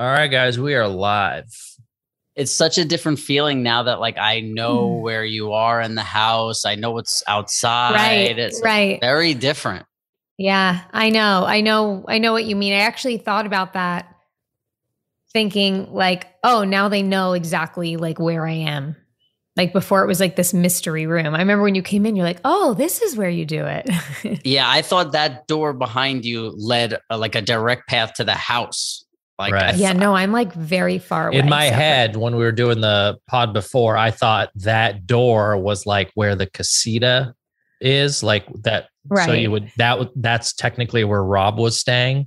All right, guys, we are live. It's such a different feeling now that like I know Mm. where you are in the house. I know what's outside. Right. It's right. very different. Yeah, I know. I know. I know what you mean. I actually thought about that thinking like, oh, now they know exactly like where I am. Like before it was like this mystery room. I remember when you came in, you're like, oh, this is where you do it. Yeah, I thought that door behind you led uh, like a direct path to the house. Like, Right. I yeah, no, I'm like very far away. In my separate. head, when we were doing the pod before, I thought that door was like where the casita is, like that. So you would that that's technically where Rob was staying,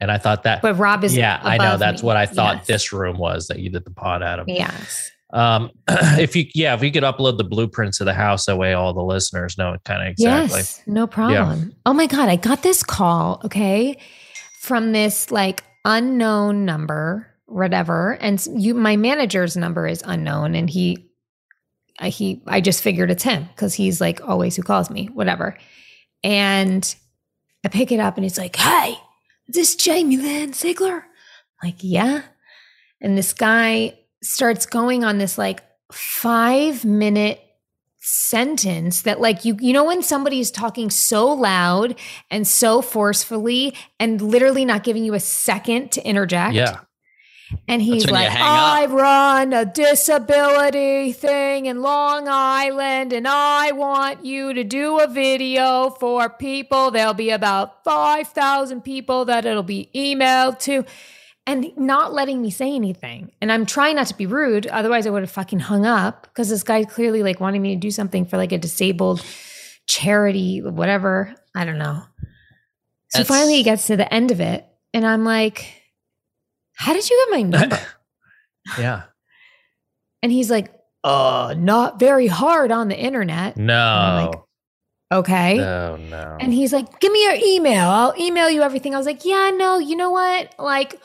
and I thought that. But Rob is yeah, I know that's me. what I thought Yes. this room was that you did the pod out of. Yes. Um, if you yeah, if you could upload the blueprints of the house, that way all the listeners know it kind of exactly. Yes, no problem. Oh my God, I got this call, okay, from this like unknown number, whatever. And you, my manager's number is unknown. And he, he, I just figured it's him because he's like always who calls me, whatever. And I pick it up and it's like, hey, is this Jamie Lynn Sigler? Like, yeah. And this guy starts going on this like five minute sentence that like you you know when somebody is talking so loud and so forcefully and literally not giving you a second to interject? Yeah, and he's like up. i run a disability thing in long island and i want you to do a video for people. There'll be about 5000 people that it'll be emailed to and not letting me say anything. And I'm trying not to be rude. Otherwise, I would have fucking hung up because this guy clearly like wanted me to do something for like a disabled charity, whatever. I don't know. So That's- finally, he gets to the end of it, and I'm like, "How did you get my number?" yeah. and he's like, "Uh, not very hard on the internet." No, Okay. no, no. And he's like, give me your email. I'll email you everything. I was like, yeah, no, you know what? Like,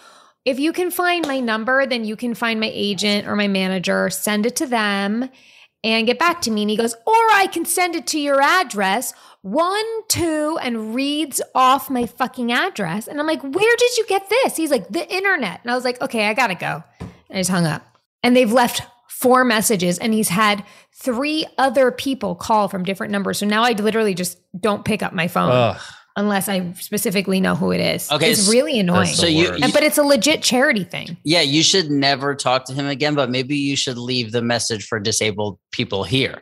if you can find my number, then you can find my agent or my manager, send it to them and get back to me. And he goes, or I can send it to your address, one, two, and reads off my fucking address. And I'm like, where did you get this? He's like, the internet. And I was like, okay, I gotta go. And I just hung up. And they've left four messages and he's had three other people call from different numbers. So now I literally just don't pick up my phone Ugh. Unless I specifically know who it is. Okay, It's s- really annoying. So you, you but it's a legit charity thing. yeah, you should never talk to him again, but maybe you should leave the message for disabled people here.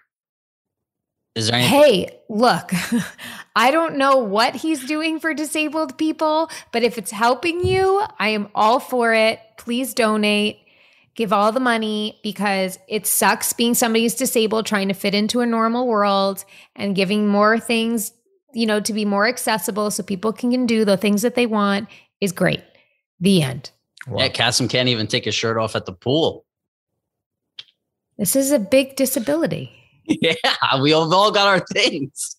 Is there any Hey, look, I don't know what he's doing for disabled people, but if it's helping you, I am all for it. Please donate. Give all the money because it sucks being somebody who's disabled trying to fit into a normal world and giving more things, you know, to be more accessible so people can do the things that they want is great. The end. Yeah, Kassem can't even take his shirt off at the pool. This is a big disability. Yeah, we all, all got our things.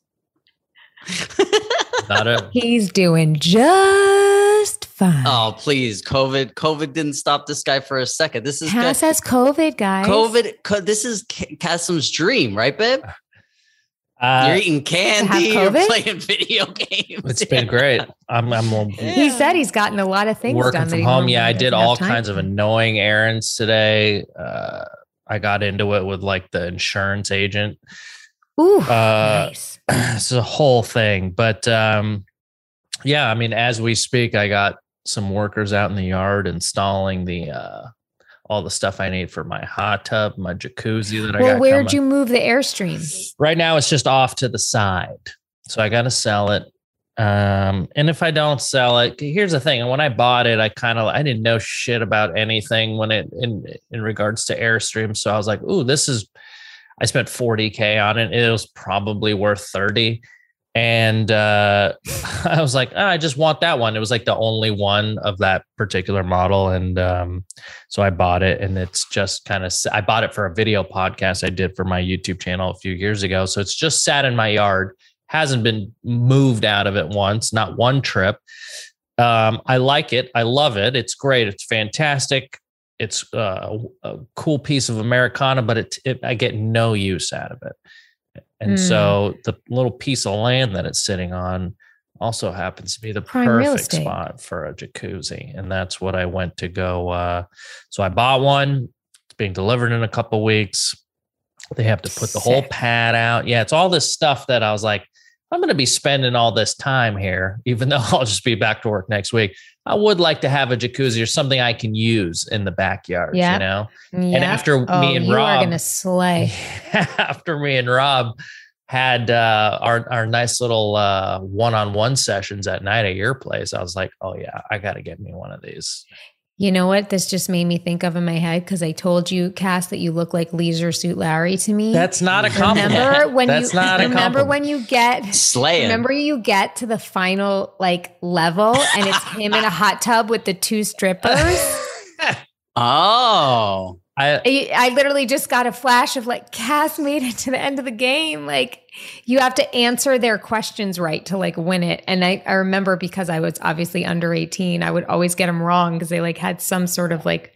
Not a, He's doing just fine. Oh, please. COVID COVID didn't stop this guy for a second. This is Cass good. has COVID, guys. COVID. co- This is K- Kassem's dream, right, babe? Uh, You're uh, eating candy. You're playing video games. it's been great. I'm, I'm He said he's gotten a lot of things working done. that from home. Yeah, I did all time kinds of annoying errands today. Uh, I got into it with like the insurance agent. Ooh, Uh, nice. it's a whole thing, but um, yeah, I mean, as we speak, I got some workers out in the yard installing the uh, all the stuff I need for my hot tub, my jacuzzi that I Well, got. where'd coming. you move the airstream? right now it's just off to the side so i gotta sell it um and if i don't sell it here's the thing And when i bought it i kind of i didn't know shit about anything when it in in regards to airstream so i was like ooh this is i spent 40k on it it was probably worth 30 and uh i was like oh, i just want that one. It was like the only one of that particular model. And um so i bought it and it's just kind of i bought it for a video podcast i did for my youtube channel a few years ago. So it's just sat in my yard hasn't been moved out of it once not one trip. Um i like it. I love it. It's great. It's fantastic. It's uh, a cool piece of americana but it, it i get no use out of it and Hmm. so the little piece of land that it's sitting on also happens to be the Prime perfect spot for a jacuzzi. And that's what I went to go. Uh, so I bought one. It's being delivered in a couple weeks. They have to put the whole pad out. Yeah, it's all this stuff that I was like, I'm going to be spending all this time here, even though I'll just be back to work next week. I would like to have a jacuzzi or something I can use in the backyard, Yeah. you know? Yeah. And after oh, me and you are gonna slay. after me and Rob had uh, our our nice little uh, one-on-one sessions at night at your place, I was like, "Oh yeah, I got to get me one of these." You know what? This just made me think of in my head because I told you, Cass, that you look like Leisure Suit Larry to me. That's not a compliment. remember when That's you not a remember compliment. when you get Slaying. remember you get to the final like level and it's him in a hot tub with the two strippers. Oh. I I, I literally just got a flash of like Cass made it to the end of the game. Like you have to answer their questions right to like win it. And I, I remember because I was obviously under 18, I would always get them wrong because they like had some sort of like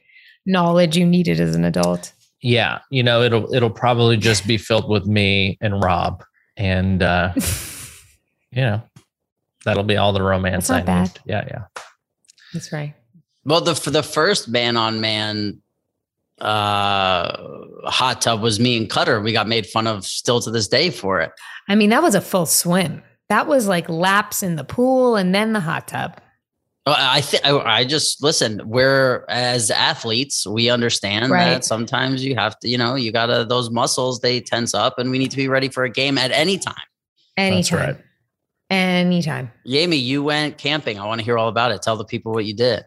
knowledge you needed as an adult. yeah, you know, it'll it'll probably just be filled with me and Rob, and uh, you know, that'll be all the romance That's not I bad. need. Yeah, yeah. That's right. Well, the for the first man on man uh hot tub was me and Cutter. We got made fun of still to this day for it. I mean, that was a full swim. That was like laps in the pool and then the hot tub. I think I just listen. We're as athletes, we understand Right. that sometimes you have to, you know, you gotta those muscles they tense up, and we need to be ready for a game at any time. Anytime. right. Anytime. Yami, you went camping. I want to hear all about it. Tell the people what you did.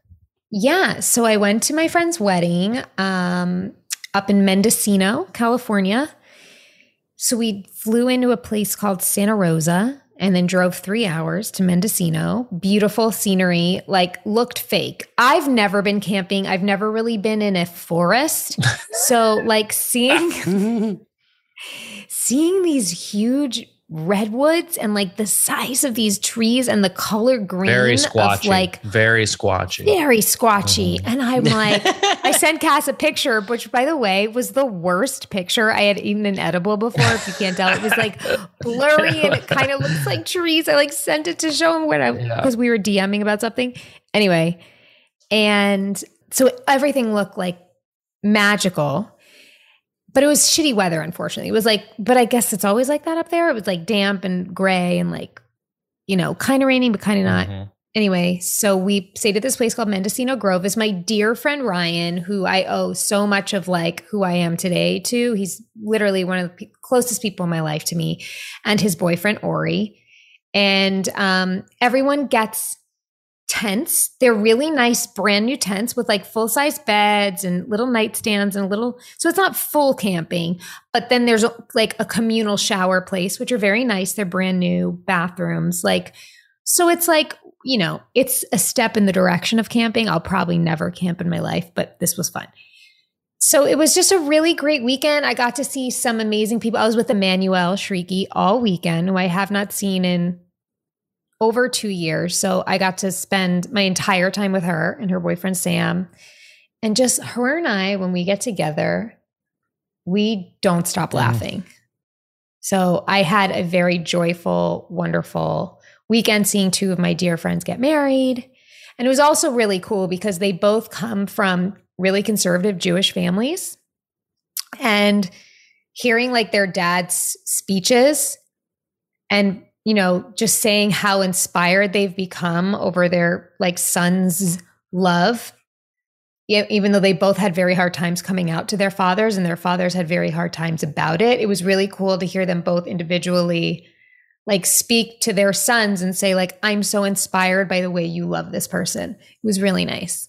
Yeah. So I went to my friend's wedding um, up in Mendocino, California. So we flew into a place called Santa Rosa and then drove three hours to Mendocino. Beautiful scenery, like looked fake. I've never been camping. I've never really been in a forest. so like seeing seeing these huge redwoods and like the size of these trees and the color green Very squatchy. like very squatchy. very squatchy. Mhm. And I'm like, I sent Cass a picture, which by the way was the worst picture. I had eaten an edible before. If you can't tell, it was like blurry and it kind of looks like trees. I like sent it to show him when I Yeah. because we were DMing about something. Anyway, and so everything looked like magical. But it was shitty weather, unfortunately. It was like, but I guess it's always like that up there. It was like damp and gray and like, you know, kind of raining, but kind of not Mhm. anyway, so we stayed at this place called Mendocino Grove. Is my dear friend Ryan, who I owe so much of like who I am today to. He's literally one of the pe- closest people in my life to me, and his boyfriend Ori. And um, everyone gets tents. They're really nice, brand new tents with like full size beds and little nightstands and a little. So it's not full camping, but then there's like a communal shower place, which are very nice. They're brand new bathrooms, like. So it's like, you know, it's a step in the direction of camping. I'll probably never camp in my life, but this was fun. So it was just a really great weekend. I got to see some amazing people. I was with Emmanuelle Chriqui all weekend, who I have not seen in over two years. So I got to spend my entire time with her and her boyfriend Sam. And just her and I, when we get together, we don't stop Mhm. laughing. So I had a very joyful, wonderful weekend seeing two of my dear friends get married. And it was also really cool because they both come from really conservative Jewish families. And hearing like their dad's speeches and, you know, just saying how inspired they've become over their like son's love. Yeah, even though they both had very hard times coming out to their fathers and their fathers had very hard times about it, it was really cool to hear them both individually like speak to their sons and say like i'm so inspired by the way you love this person it was really nice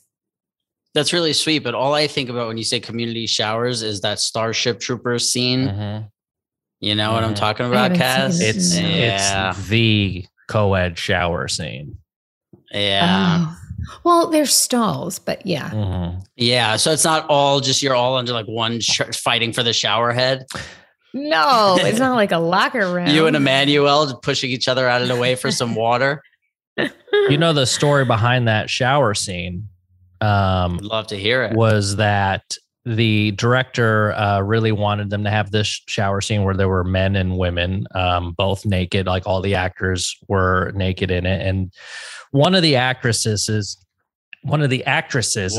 That's really sweet. But all I think about when you say community showers is that Starship Troopers scene. Mhm. You know what I'm talking about, Cass? It's yeah, it's the co-ed shower scene. yeah, Oh. well there's stalls but yeah Mhm. yeah. So it's not all just you're all under like one sh- fighting for the shower head. no it's not like a locker room You and Emmanuelle pushing each other out of the way for some water. You know the story behind that shower scene um, I'd love to hear it. was that the director uh, really wanted them to have this shower scene where there were men and women um, both naked like all the actors were naked in it and one of the actresses is one of the actresses is-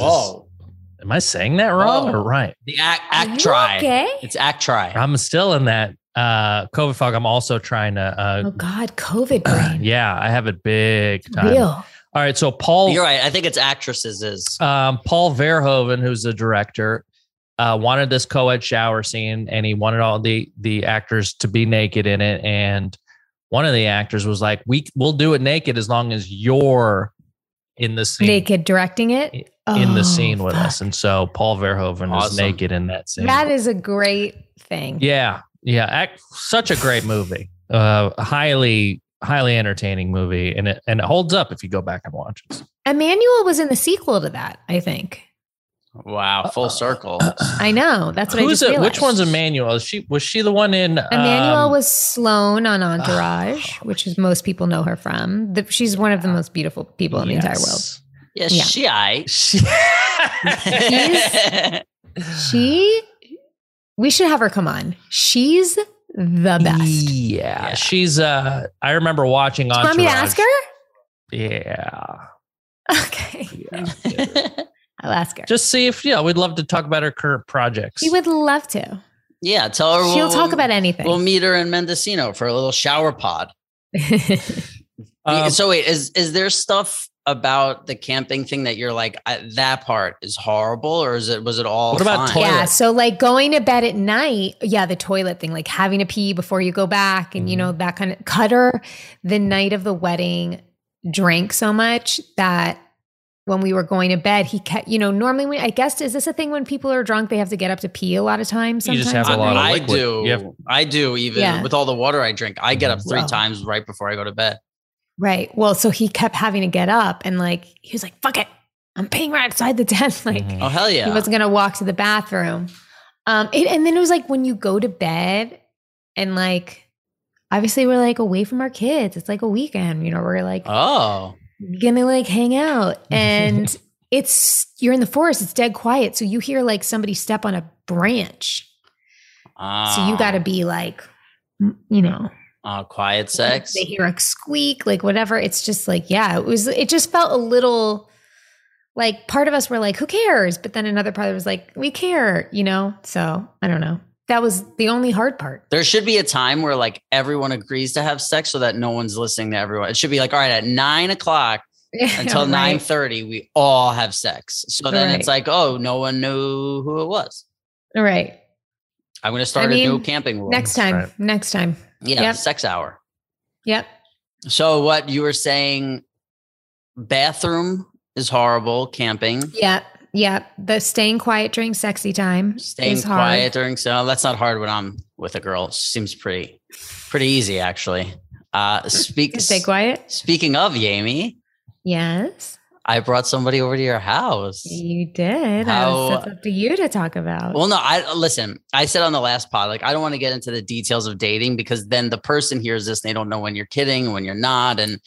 am i saying that wrong Whoa. or right The act, act try. Okay. It's act try. i'm still in that uh covid fog i'm also trying to uh Oh God, COVID brain. yeah i have it big time Real. all right so paul You're right. I think it's actresses is. um, Paul Verhoeven, who's the director, uh, wanted this co-ed shower scene, and he wanted all the the actors to be naked in it. And one of the actors was like, "We we'll do it naked as long as you're in the scene Naked directing it. in the Oh, scene with fuck. us." And so Paul Verhoeven was Awesome. naked in that scene. That is a great thing. yeah, yeah, act, such a great movie. Uh, highly highly entertaining movie, and it and it holds up if you go back and watch it. Emmanuelle was in the sequel to that, I think. Wow, full circle. I know. That's what I Who's just it? Which one's Emmanuelle? Is she was she the one in Emmanuelle um, was Sloane on Entourage, which is most people know her from. The, she's one of the most beautiful people in the entire world. Yes. Yeah, Yeah. she I. She, She, we should have her come on. She's the best. Yeah, Yeah. she's. uh I remember watching Do on. you want me to ask her? Yeah. Okay, yeah. I'll ask her. Just see if yeah, we'd love to talk about her current projects. We would love to. yeah, tell her She'll we'll, talk about anything. We'll meet her in Mendocino for a little shower pod. Um, so wait, is is there stuff about the camping thing that you're like I, that part is horrible, or is it was it all? What about fine? toilet? yeah, so like going to bed at night, yeah, the toilet thing, like having to pee before you go back, and you know that kind of cutter. The night of the wedding, drank so much that when we were going to bed, he kept, you know, normally when, I guess is this a thing when people are drunk they have to get up to pee a lot of times? You just have a lot night? of I do. Have- I do. Even Yeah. with all the water I drink, I get up three Wow. times right before I go to bed. Right. Well, so he kept having to get up and like he was like, "Fuck it, I'm peeing right outside the tent." Like Mhm. Oh hell yeah! he wasn't gonna walk to the bathroom. Um, it, and then it was like when you go to bed and like, obviously we're like away from our kids. It's like a weekend, you know. We're like oh, gonna like hang out, and it's you're in the forest. It's dead quiet, so you hear like somebody step on a branch. So you got to Ah. be like, you know, oh, quiet sex. they hear a squeak, like whatever. It's just like, yeah, it was, it just felt a little like part of us were like, who cares? But then another part was like, we care, you know? So I don't know. That was the only hard part. There should be a time where like everyone agrees to have sex so that no one's listening to everyone. It should be like, all right, at nine o'clock until Right. nine thirty, we all have sex. So then it's like, oh, no one knew who it was. All right. I'm going to start I mean, a new camping rule. Next time. right. Next time. yeah, yep. sex hour. Yep. So what you were saying? Bathroom is horrible. Camping, Yep. Yep. The staying quiet during sexy time staying is hard. quiet during so that's not hard when I'm with a girl. Seems pretty, pretty easy actually. Uh, speak. Stay quiet. Speaking of Yami, Yes. I brought somebody over to your house. You did. I How- that's up to you to talk about. Well, no, I listen. I said on the last pod, like I don't want to get into the details of dating because then the person hears this, and they don't know when you're kidding, when you're not, and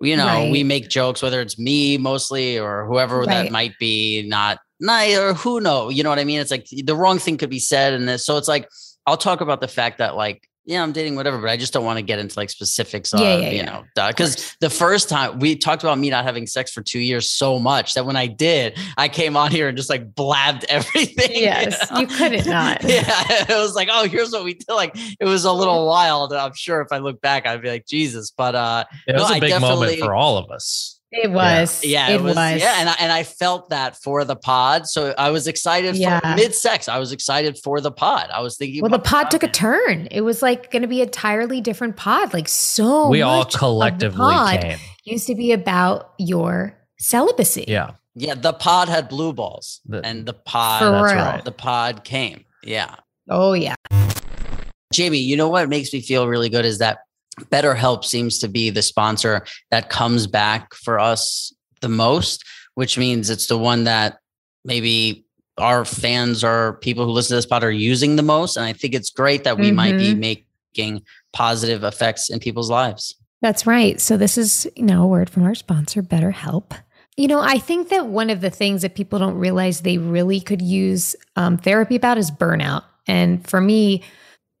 you know Right. we make jokes whether it's me mostly or whoever Right. that might be, not not or who know, you know what I mean? It's like the wrong thing could be said, and this, so it's like I'll talk about the fact that like yeah, I'm dating whatever, but I just don't want to get into like specifics of Yeah, yeah, you yeah. know because the first time we talked about me not having sex for two years so much that when I did, I came on here and just like blabbed everything. yes. know? You couldn't not. yeah, it was like, oh, here's what we did. Like, it was a little wild. I'm sure if I look back, I'd be like, Jesus. But uh, it was no, a I big moment for all of us. It was. yeah, It, it, was, was. yeah, and I, and I felt that for the pod. So I was excited Yeah. for mid sex. I was excited for the pod. I was thinking, Well, the about pod took a turn. It was like going to be a entirely different pod. Like so, we all much of the collectively pod came. used to be about your celibacy. Yeah. Yeah, the pod had blue balls, The- and the pod, that's right. the pod came. Yeah, Oh yeah. Jamie, you know what makes me feel really good is that BetterHelp seems to be the sponsor that comes back for us the most, which means it's the one that maybe our fans or people who listen to this pod are using the most. And I think it's great that we might be making positive effects in people's lives. That's right. So this is, you know, a word from our sponsor, BetterHelp. You know, I think that one of the things that people don't realize they really could use um, therapy about is burnout. And for me,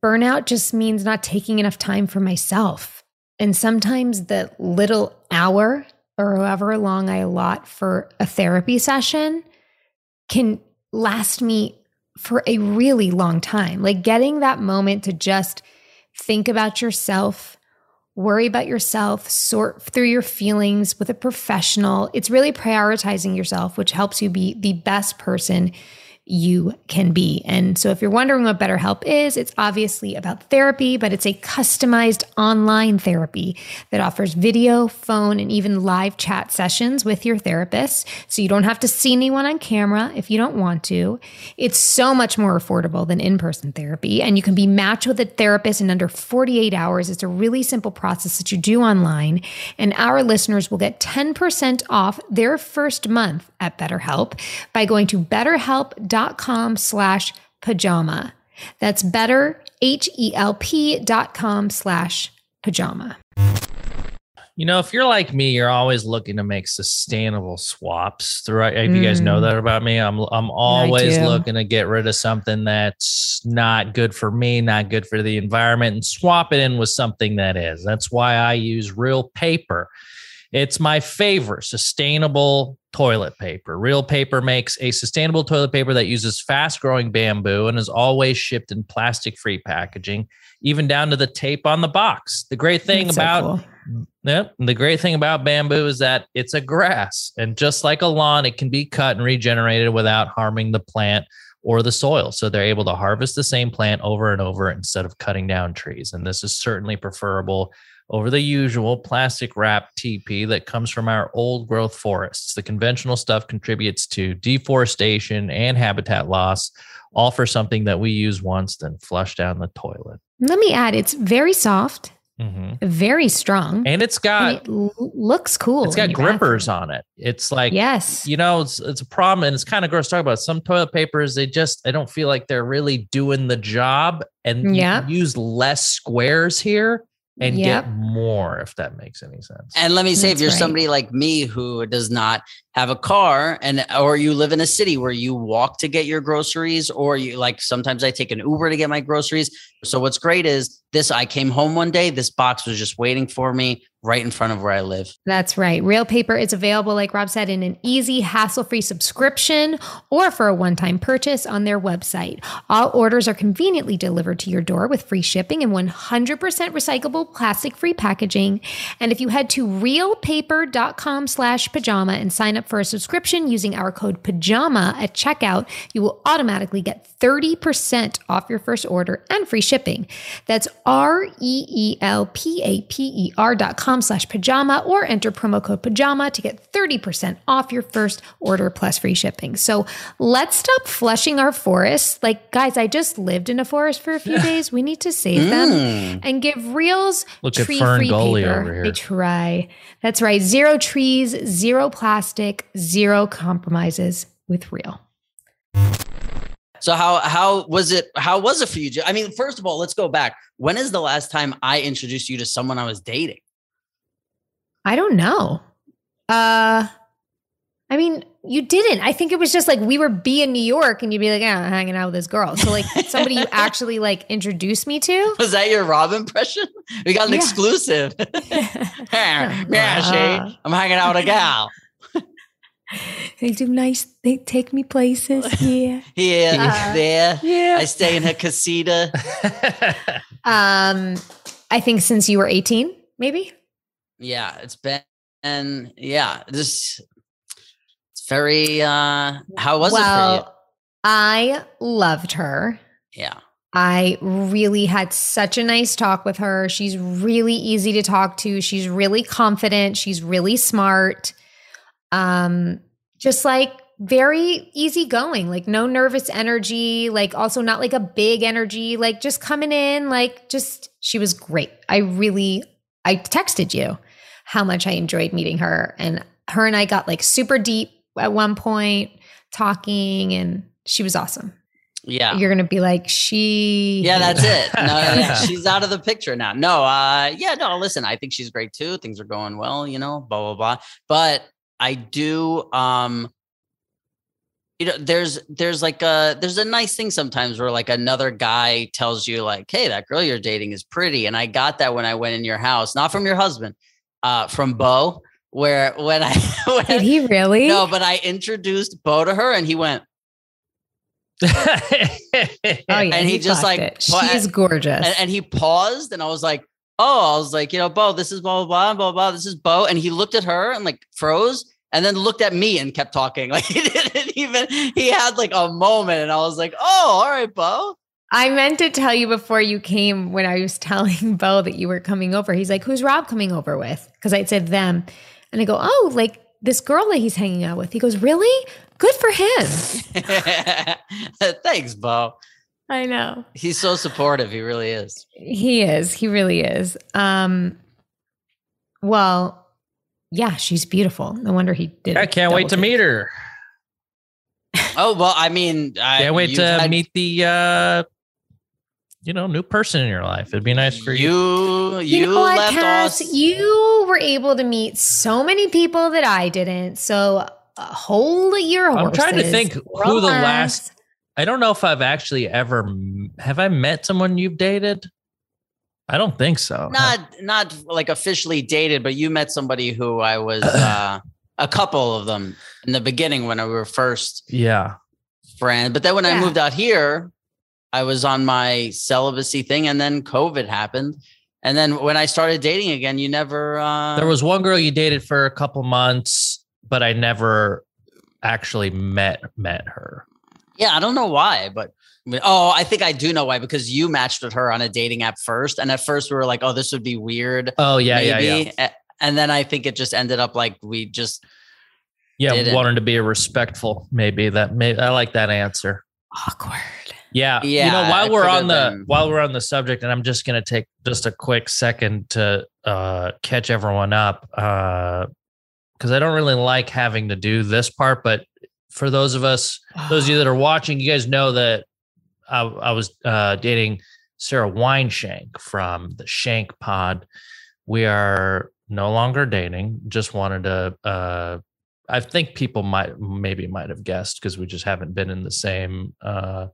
burnout just means not taking enough time for myself. And sometimes the little hour or however long I allot for a therapy session can last me for a really long time. Like getting that moment to just think about yourself, worry about yourself, sort through your feelings with a professional. It's really prioritizing yourself, which helps you be the best person you can be. And so, if you're wondering what BetterHelp is, it's obviously about therapy, but it's a customized online therapy that offers video, phone, and even live chat sessions with your therapist. So, you don't have to see anyone on camera if you don't want to. It's so much more affordable than in person therapy, and you can be matched with a therapist in under 48 hours. It's a really simple process that you do online. And our listeners will get 10% off their first month at BetterHelp by going to betterhelp.com dot com slash pajama. That's better, H-E-L-P dot com slash pajama. You know, if you're like me, you're always looking to make sustainable swaps. Throughout, if you guys know Mm. that about me, I'm I'm always looking to get rid of something that's not good for me, not good for the environment, and swap it in with something that is. That's why I use Reel paper. It's my favorite sustainable toilet paper. Reel paper makes a sustainable toilet paper that uses fast growing bamboo and is always shipped in plastic free packaging, even down to the tape on the box. The great thing That's so about cool. Yep. The great thing about bamboo is that it's a grass. And just like a lawn, it can be cut and regenerated without harming the plant or the soil. So they're able to harvest the same plant over and over instead of cutting down trees. And this is certainly preferable over the usual plastic wrap TP that comes from our old growth forests. The conventional stuff contributes to deforestation and habitat loss, all for something that we use once, then flush down the toilet. Let me add, it's very soft, Mhm. very strong, And it's got and it l- looks cool. it's got your bathroom. grippers on it. It's like yes. you know, it's it's a problem, and it's kind of gross to talk about. Some toilet papers, they just I don't feel like they're really doing the job, and Yeah. use less squares here and Yep. get more, if that makes any sense. And let me say, if you're right. somebody like me who does not have a car, and or you live in a city where you walk to get your groceries, or you like sometimes I take an Uber to get my groceries. So what's great is this: I came home one day, this box was just waiting for me right in front of where I live. That's right. Reel paper is available, like Rob said, in an easy, hassle free subscription or for a one time purchase on their website. All orders are conveniently delivered to your door with free shipping and 100% recyclable plastic free packaging. And if you head to reelpaper.com slash pajama and sign up for a subscription using our code pajama at checkout, you will automatically get 30% off your first order and free shipping. That's R E E L P A P E R dot com slash pajama or enter promo code pajama to get 30% off your first order plus free shipping. So let's stop flushing our forests. Like, guys, I just lived in a forest for a few days. We need to save them Mm. and give reels Look at tree Fern free Gully paper. over here. I try. That's right. Zero trees, zero plastic, zero compromises with Reel. So how how was it? How was it for you? I mean, first of all, let's go back. When is the last time I introduced you to someone I was dating? I don't know. Uh I mean, you didn't. I think it was just like we were be in New York and you'd be like, yeah, I'm hanging out with this girl. So like somebody you actually like introduced me to. Was that your Rob impression? We got an Yeah. exclusive. yeah, yeah, see, I'm hanging out with a gal. they do nice they take me places. Yeah. Here, Uh, there. I stay in her casita. Um I think since you were 18, maybe. Yeah, it's been and yeah, this it's very uh how was it for well, I loved her. Yeah. I really had such a nice talk with her. She's really easy to talk to. She's really confident. She's really smart. Um, just like very easygoing, like no nervous energy, like also not like a big energy, like just coming in, like just she was great. I really I texted you how much I enjoyed meeting her. And her and I got like super deep at one point talking, and she was awesome Yeah. you're gonna be like she Yeah, that's it. No, yeah, she's out of the picture now. No, uh, yeah, no, listen, I think she's great too. Things are going well, you know, blah, blah, blah. But I do um you know there's there's like a there's a nice thing sometimes where like another guy tells you like hey that girl you're dating is pretty and i got that when i went in your house not from your husband uh from Beau where when i when, Did he really? no but i introduced Beau to her and he went Oh yeah, and he just, like, it. she's gorgeous. and, and he paused and i was like oh i was like you know Beau this is blah blah blah blah blah this is Beau and he looked at her and like froze and then looked at me and kept talking like he didn't even he had like a moment and i was like oh all right Beau I meant to tell you before you came when I was telling Beau that you were coming over. He's like, "Who's Rob coming over with?" Because I said them, and I go, "Oh, like this girl that he's hanging out with." He goes, "Really? Good for him." thanks Beau I know he's so supportive he really is he is. He really is. Um, well, yeah, she's beautiful. No wonder he did. I can't wait to meet her. oh well i mean I, Can't wait to had- meet the uh you know new person in your life. It'd be nice for you. you you, You, know what, left Cass? us You were able to meet so many people that I didn't. So uh, hold your horses. I'm trying to think who the last- I don't know if I've actually ever have I met someone you've dated. I don't think so. not not like officially dated, but you met somebody who I was uh, a couple of them in the beginning when we were first Yeah. Friend, But then when I moved out here, I was on my celibacy thing, and then COVID happened. And then when I started dating again, you never. Uh, There was one girl you dated for a couple months, but I never actually met met her. Yeah, I don't know why, but oh, I think I do know why because you matched with her on a dating app first, and at first we were like, "Oh, this would be weird." Oh yeah, yeah, yeah. maybe. And then I think it just ended up like we just Yeah, wanted to be a respectful. Maybe that. May I like that answer. Awkward. Yeah. yeah. You know, while we're on the been. while we're on the subject, and I'm just gonna take just a quick second to uh catch everyone up. Uh because I don't really like having to do this part, but for those of us, those of you that are watching, you guys know that I, I was uh dating Sarah Weinshenk from the Shank Pod. We are no longer dating. Just wanted to uh I think people might maybe might have guessed because we just haven't been in the same uh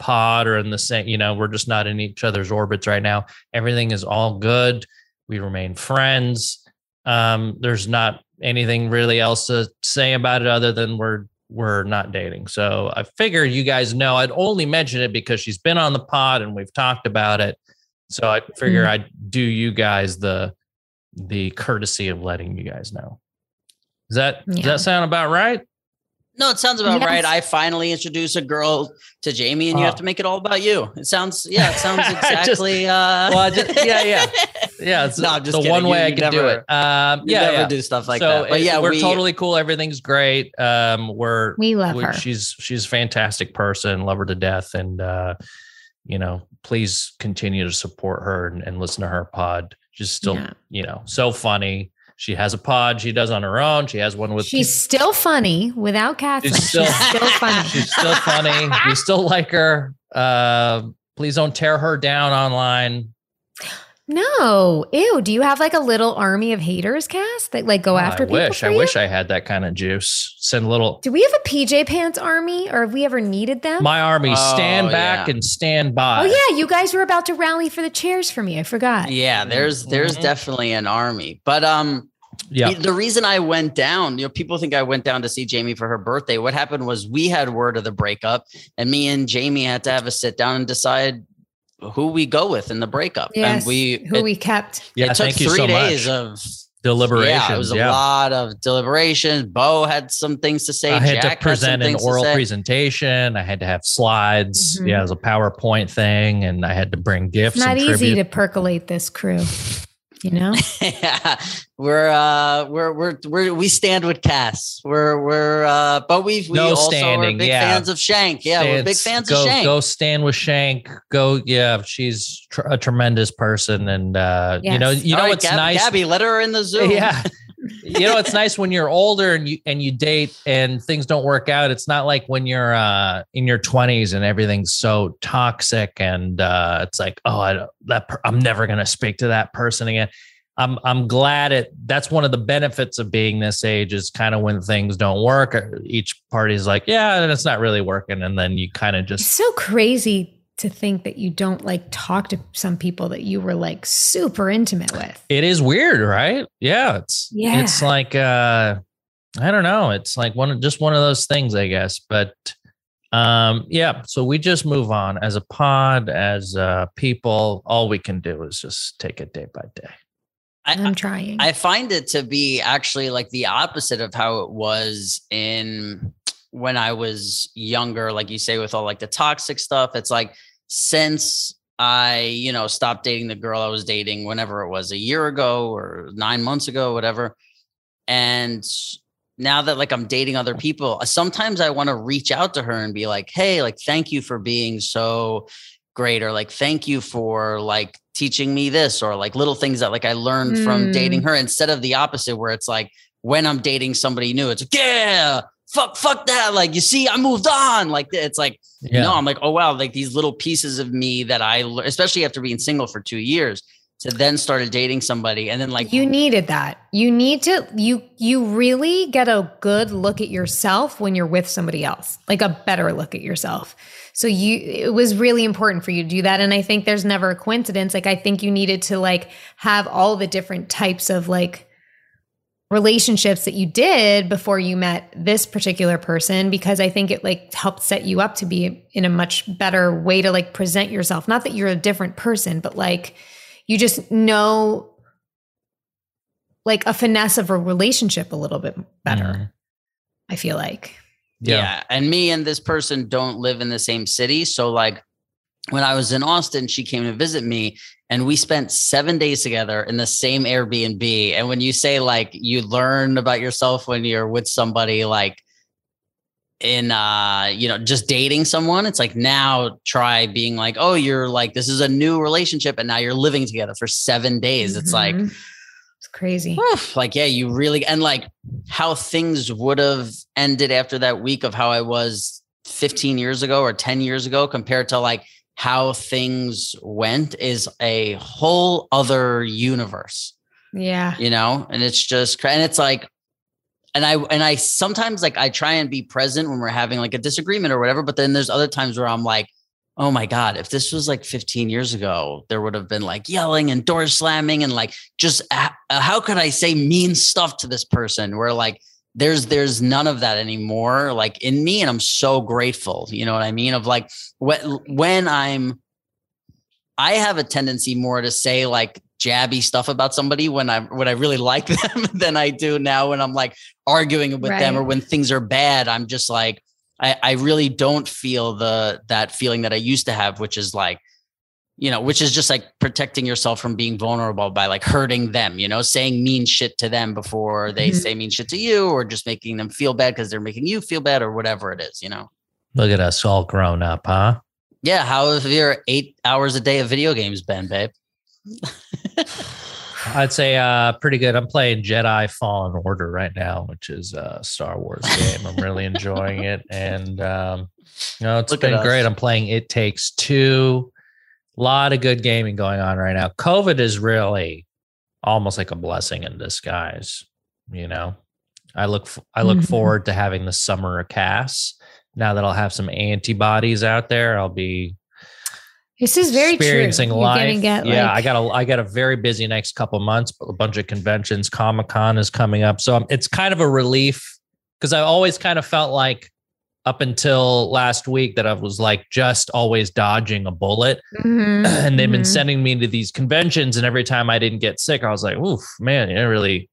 pod or in the same, you know, we're just not in each other's orbits right now. Everything is all good. We remain friends. Um, there's not anything really else to say about it other than we're we're not dating. So I figure you guys know I'd only mention it because she's been on the pod and we've talked about it. So I figure Mhm. I'd do you guys the the courtesy of letting you guys know. Does that does that sound about right? No, it sounds about Yes. right. I finally introduce a girl to Jamie, and you Oh. have to make it all about you. It sounds, yeah, it sounds I just- exactly. uh, Well, just- yeah, yeah. Yeah, it's No, I'm just the kidding. one way You- I you can do it. Um, You yeah, never yeah. do stuff like so that. But it- yeah, we're we, totally cool. Everything's great. Um, we're We love we- her. she's she's a fantastic person. Love her to death, and uh, you know, please continue to support her and, and listen to her pod. She's still, Yeah. you know, so funny. She has a pod she does on her own. She has one with She's still funny without Catherine. She's She's still- still, funny. She's still funny. we still like her. Uh, please don't tear her down online. no, ew. Do you have like a little army of haters, Cass, that like go Oh, after I people? wish. for I you? wish I had that kind of juice. Send little Do we have a PJ Pants army, or have we ever needed them? my army. Stand Oh, back yeah. and stand by. oh yeah, you guys were about to rally for the chairs for me. I forgot. yeah, there's there's Mhm. definitely an army. But um, yeah. the reason I went down, you know, people think I went down to see Jamie for her birthday. What happened was we had word of the breakup, and me and Jamie had to have a sit down and decide who we go with in the breakup. Yes, and we who it, we kept. Yeah, it took thank you three so days much. of deliberation. Yeah, it was a yeah. lot of deliberation. Beau had some things to say. I had Jack to present had an some things to oral presentation. I had to have slides. Mhm. Yeah, it was a PowerPoint thing, and I had to bring gifts. It's not and easy tribute. to percolate this crew. You know, yeah, we're uh we're we're we're we stand with Cass. We're we're uh but we've we No also standing, are big yeah. fans of Shank. Yeah, we're big fans go, of Shank. Go stand with Shank. Go, yeah, she's tr- a tremendous person, and uh, you know, Yes. you know All right, what's Gab- nice. Gabby, let her in the Zoom. Yeah, you know, it's nice when you're older and you and you date and things don't work out. It's not like when you're uh, in your 20s and everything's so toxic and uh, it's like, oh, I that per- I'm never gonna speak to that person again. I'm I'm glad it. That's one of the benefits of being this age is kind of when things don't work. Each party's like, yeah, and it's not really working, and then you kind of It's just so crazy to think that you don't like talk to some people that you were like super intimate with. it is weird, right? Yeah, it's Yeah. it's like uh, I don't know. It's like one of just one of those things, I guess. But um, yeah. So we just move on as a pod, as uh, people. All we can do is just take it day by day. I, I'm trying. I find it to be actually like the opposite of how it was in when I was younger, like you say, with all like the toxic stuff. It's like since I, you know, stopped dating the girl I was dating whenever it was a year ago or nine months ago, whatever. And now that like I'm dating other people, sometimes I want to reach out to her and be like, hey, like, thank you for being so great. Or like, thank you for like teaching me this or like little things that like I learned from Mm. dating her instead of the opposite where it's like when I'm dating somebody new, it's like, yeah, fuck, fuck that. Like, you see, I moved on. Like it's like, Yeah. no, I'm like, oh wow, like these little pieces of me that I, especially after being single for two years, to then started dating somebody, and then like you needed that. You need to you you really get a good look at yourself when you're with somebody else. Like a better look at yourself. So you it was really important for you to do that and I think there's never a coincidence. Like I think you needed to like have all the different types of like relationships that you did before you met this particular person because I think it like helped set you up to be in a much better way to like present yourself. Not that you're a different person, but like you just know like a finesse of a relationship a little bit better. Mhm. I feel like. Yeah. And me and this person don't live in the same city. So, like, when I was in Austin, she came to visit me and we spent seven days together in the same Airbnb. And when you say, like, you learn about yourself when you're with somebody, like, in uh you know just dating someone it's like now try being like oh you're like this is a new relationship and now you're living together for 7 days it's like it's crazy. Oof, like yeah you really and like how things would have ended after that week of how i was 15 years ago or 10 years ago compared to like how things went is a whole other universe Yeah. you know and it's just and it's like and i and i sometimes like i try and be present when we're having like a disagreement or whatever but then there's other times where i'm like oh my god if this was like 15 years ago there would have been like yelling and door slamming and like just uh, how could i say mean stuff to this person where like there's there's none of that anymore like in me and i'm so grateful you know what i mean of like when when i'm i have a tendency more to say like jabby stuff about somebody when i when i really like them than i do now when i'm like arguing with them or when things are bad i'm just like I, I really don't feel the that feeling that I used to have, which is like, you know, which is just like protecting yourself from being vulnerable by like hurting them, you know, saying mean shit to them before they Mhm. say mean shit to you, or just making them feel bad because they're making you feel bad or whatever it is, you know. Look at us all grown up, huh? Yeah, how have your eight hours a day of video games been, babe? I'd say uh pretty good. I'm playing Jedi Fallen Order right now, which is a Star Wars game. I'm really enjoying it. And um you know, it's Look been great. I'm playing It Takes Two. A lot of good gaming going on right now. COVID is really almost like a blessing in disguise, you know. I look f- I look Mhm. forward to having the summer of Cass. Now that I'll have some antibodies out there, I'll be This is very true. experiencing You're life. get, yeah, like- I got a I got a very busy next couple months. A bunch of conventions. Comic Con is coming up, so um, it's kind of a relief because I always kind of felt like up until last week that I was like just always dodging a bullet, Mhm, and they've been mhm. sending me to these conventions, and every time I didn't get sick, I was like, "Oof, man, you really."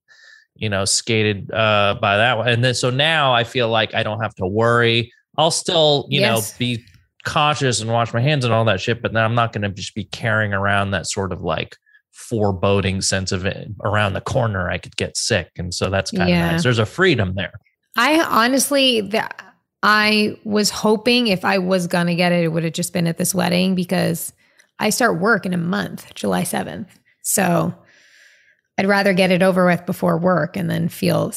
You know, skated uh, by that one, and then so now I feel like I don't have to worry. I'll still, you Yes. know, be cautious and wash my hands and all that shit, but then I'm not going to just be carrying around that sort of like foreboding sense of it around the corner I could get sick. And so that's kind of Yeah. nice. There's a freedom there. I honestly, the, I was hoping if I was gonna get it, it would have just been at this wedding because I start work in a month, July seventh. So I'd rather get it over with before work and then feel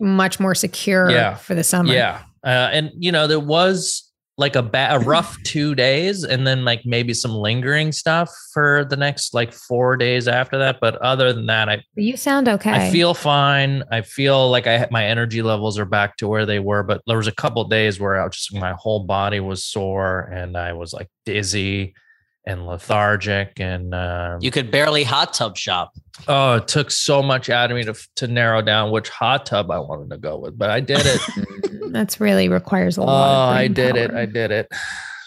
much more secure Yeah. for the summer. Yeah. Uh, and, you know, there was like a ba- a rough two days, and then like maybe some lingering stuff for the next like four days after that. But other than that, I You sound okay. I feel fine. I feel like I my energy levels are back to where they were, but there was a couple days where I was just my whole body was sore and I was like dizzy and lethargic and um, You could barely hot tub shop. oh, it took so much out of me to to narrow down which hot tub I wanted to go with, but I did it. That's really requires a oh, lot. of I brain did it. I did it.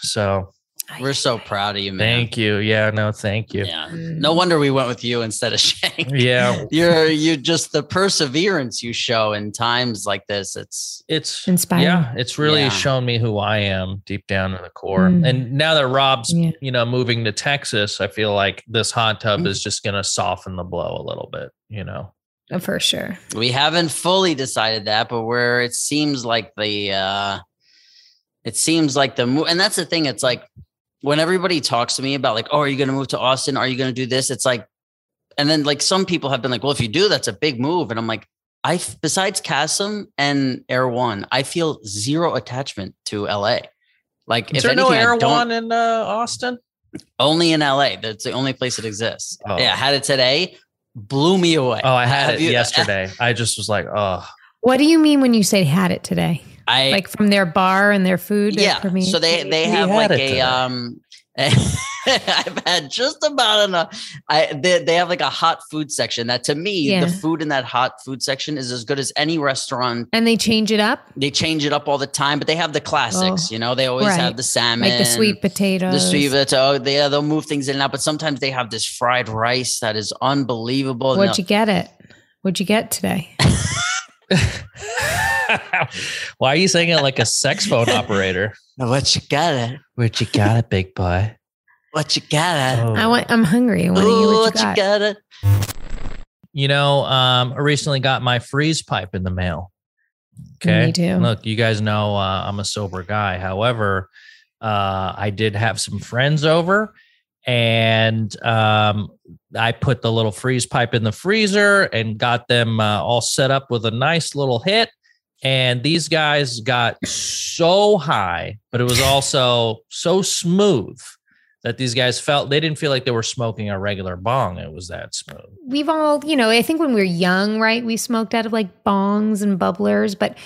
So We're so proud of you, man. thank you. Yeah, no, thank you. Yeah. Mm. No wonder we went with you instead of Shank. Yeah, You're you just the perseverance you show in times like this. It's it's Inspiring. Yeah, it's really Yeah. shown me who I am deep down in the core. Mm. And now that Rob's, Yeah. you know, moving to Texas, I feel like this hot tub Mm. is just going to soften the blow a little bit, you know. Oh, for sure. we haven't fully decided that, but where it seems like the uh it seems like the and that's the thing. It's like when everybody talks to me about like, oh, are you gonna move to Austin? Are you gonna do this? It's like, and then like some people have been like, well, if you do, that's a big move. And I'm like, I besides Kassem and Erewhon, I feel zero attachment to LA. Like Is if there no anything, I Erewhon in uh, Austin? Only in LA. That's the only place it exists. Oh. Yeah, had it today, blew me away. Oh, I had Have it you- yesterday. I just was like, oh, What do you mean when you say had it today? I Like from their bar and their food? their yeah. premium- So they they have had like it a today. um. I've had just about enough. I they, they have like a hot food section that to me Yeah. the food in that hot food section is as good as any restaurant. and they change it up, They change it up all the time, but they have the classics. Oh, you know, they always right. have the salmon, like the sweet potatoes. the sweet potato. They yeah, they'll move things in and out, but sometimes they have this fried rice that is unbelievable. What'd No- you get it? What'd you get today? why are you saying it like a sex phone operator? what you got it? Where'd you got it, big boy? What you got it? Oh. I want. I'm hungry. I want to hear Ooh, what you got. got it? You know, um, I recently got my freeze pipe in the mail. Okay. Me too. Look, you guys know uh, I'm a sober guy. However, uh, I did have some friends over and um, I put the little freeze pipe in the freezer and got them uh, all set up with a nice little hit. And these guys got so high, but it was also so smooth that these guys felt they didn't feel like they were smoking a regular bong. It was that smooth. We've all, you know, I think when we were young, right, we smoked out of like bongs and bubblers, but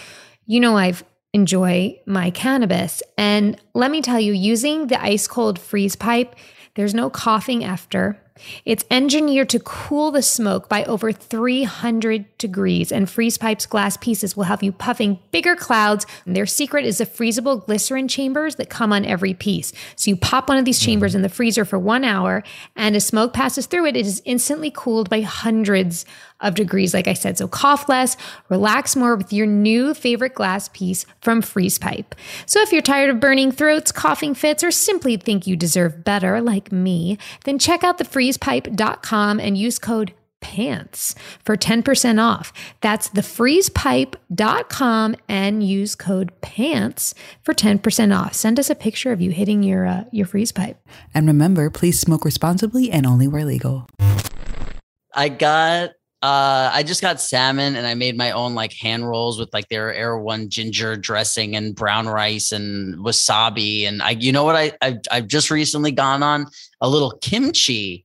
you know, I've enjoy my cannabis. And let me tell you, using the ice cold freeze pipe, there's no coughing after. It's engineered to cool the smoke by over 300 degrees, and Freeze Pipe's glass pieces will have you puffing bigger clouds. Their secret is the freezable glycerin chambers that come on every piece. So you pop one of these chambers in the freezer for one hour, and as smoke passes through it, it is instantly cooled by hundreds of degrees, like I said. So cough less, relax more with your new favorite glass piece from Freeze Pipe. So if you're tired of burning throats, coughing fits, or simply think you deserve better, like me, then check out the thefreezepipe.com and use code PANTS for 10% off. That's thefreezepipe.com and use code PANTS for 10% off. Send us a picture of you hitting your uh, your freeze pipe. And remember, please smoke responsibly and only where legal. I got uh I just got salmon and I made my own like hand rolls with like their Erewhon ginger dressing and brown rice and wasabi and I you know what I I've, I've just recently gone on a little kimchi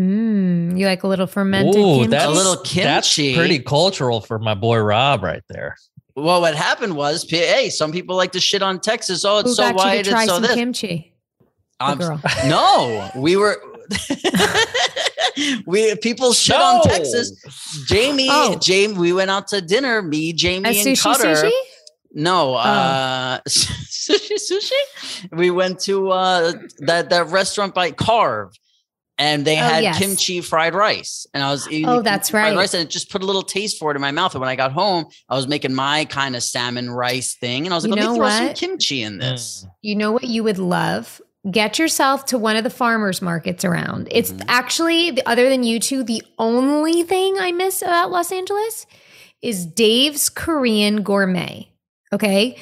Mm, you like a little fermented Ooh, kimchi? that's A little That's kimchi. pretty cultural for my boy Rob right there. well what happened was hey some people like to shit on Texas oh it's Who so got you to try it's so some this kimchi? The I'm- girl. no we were we people shit on Texas Jamie Oh. Jamie we went out to dinner me Jamie A and sushi Cutter sushi? No, uh sushi sushi. We went to uh that that restaurant by Carve and they Oh, had yes. kimchi fried rice. And I was eating Oh, that's fried right. rice and it just put a little taste for it in my mouth. And when I got home, I was making my kind of salmon rice thing. And I was like, You let me know throw some kimchi in this. You know what you would love? Get yourself to one of the farmers markets around. It's Mhm. actually, the- other than you two, the only thing I miss about Los Angeles is Dave's Korean Gourmet. Okay.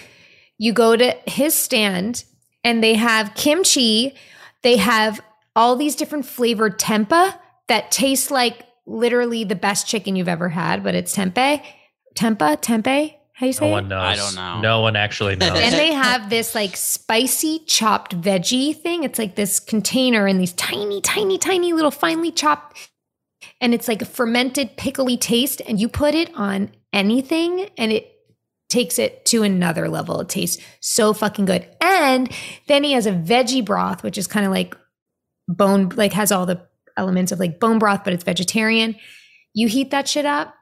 You go to his stand and they have kimchi, they have all these different flavored tempeh that taste like literally the best chicken you've ever had, but it's tempeh. Tempeh, tempeh. How you say No it? one knows. I don't know. No one actually knows. and they have this like spicy chopped veggie thing. It's like this container and these tiny, tiny, tiny little finely chopped, and it's like a fermented pickly taste. And you put it on anything, and it takes it to another level. It tastes so fucking good. And then he has a veggie broth, which is kind of like bone, like has all the elements of like bone broth, but it's vegetarian. You heat that shit up.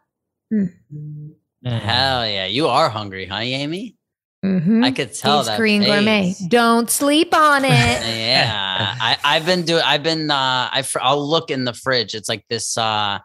Mhm. Hell yeah. You are hungry, huh, Amy? Mm-hmm. I could tell Dave's that. Korean gourmet. Don't sleep on it. yeah I, i've been doing i've been uh I, fr- i'll look in the fridge it's like this uh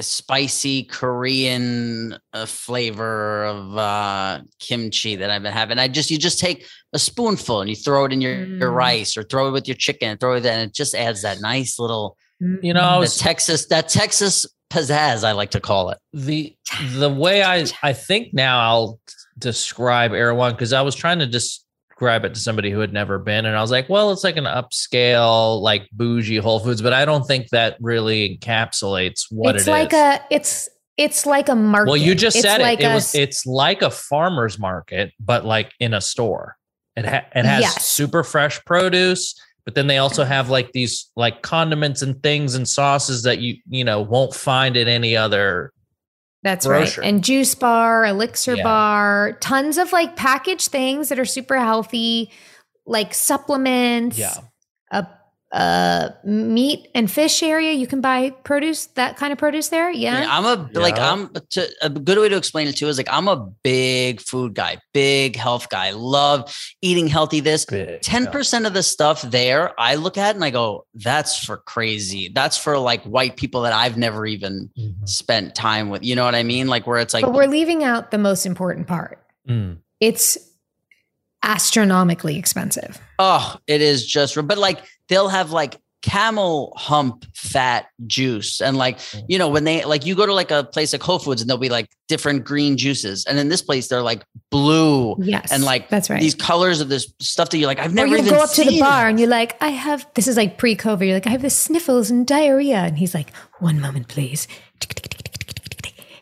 spicy korean uh, flavor of uh kimchi that i've been having i just you just take a spoonful and you throw it in your, your Mm. rice or throw it with your chicken throw it and it just adds that nice little You know, I was texas that texas pizzazz i like to call it the the way I I think now I'll describe Erewhon because I was trying to describe it to somebody who had never been, and I was like, well, it's like an upscale, like bougie Whole Foods, but I don't think that really encapsulates what it's it like is. a it's it's like a market. well, you just It's said like it. It a was. It's like a farmer's market, but like in a store. It ha- it has Yes. super fresh produce, but then they also have like these like condiments and things and sauces that you you know won't find at any other. That's grocery. right. And juice bar, elixir Yeah. bar, tons of like packaged things that are super healthy, like supplements. Yeah. A, a meat and fish area. You can buy produce, that kind of produce there. Yeah. Yeah, I'm a like I'm to, a good way to explain it too is like I'm a big food guy, big health guy. Love eating healthy. This big, ten yeah. percent of the stuff there, I look at and I go, "That's for crazy. That's for like white people that I've never even Mhm. spent time with." You know what I mean? Like where it's like, but we're leaving out the most important part. Mm. It's astronomically expensive. oh, it is just. But like they'll have like camel hump fat juice and like Mm. you know when they like you go to like a place like Whole Foods and there'll be like different green juices and in this place they're like blue Yes. and like that's right. these colors of this stuff that you're like, I've Or never you even go up to the bar and you're like, I have this is like pre-COVID. You're like, I have the sniffles and diarrhea. And he's like, one moment, please.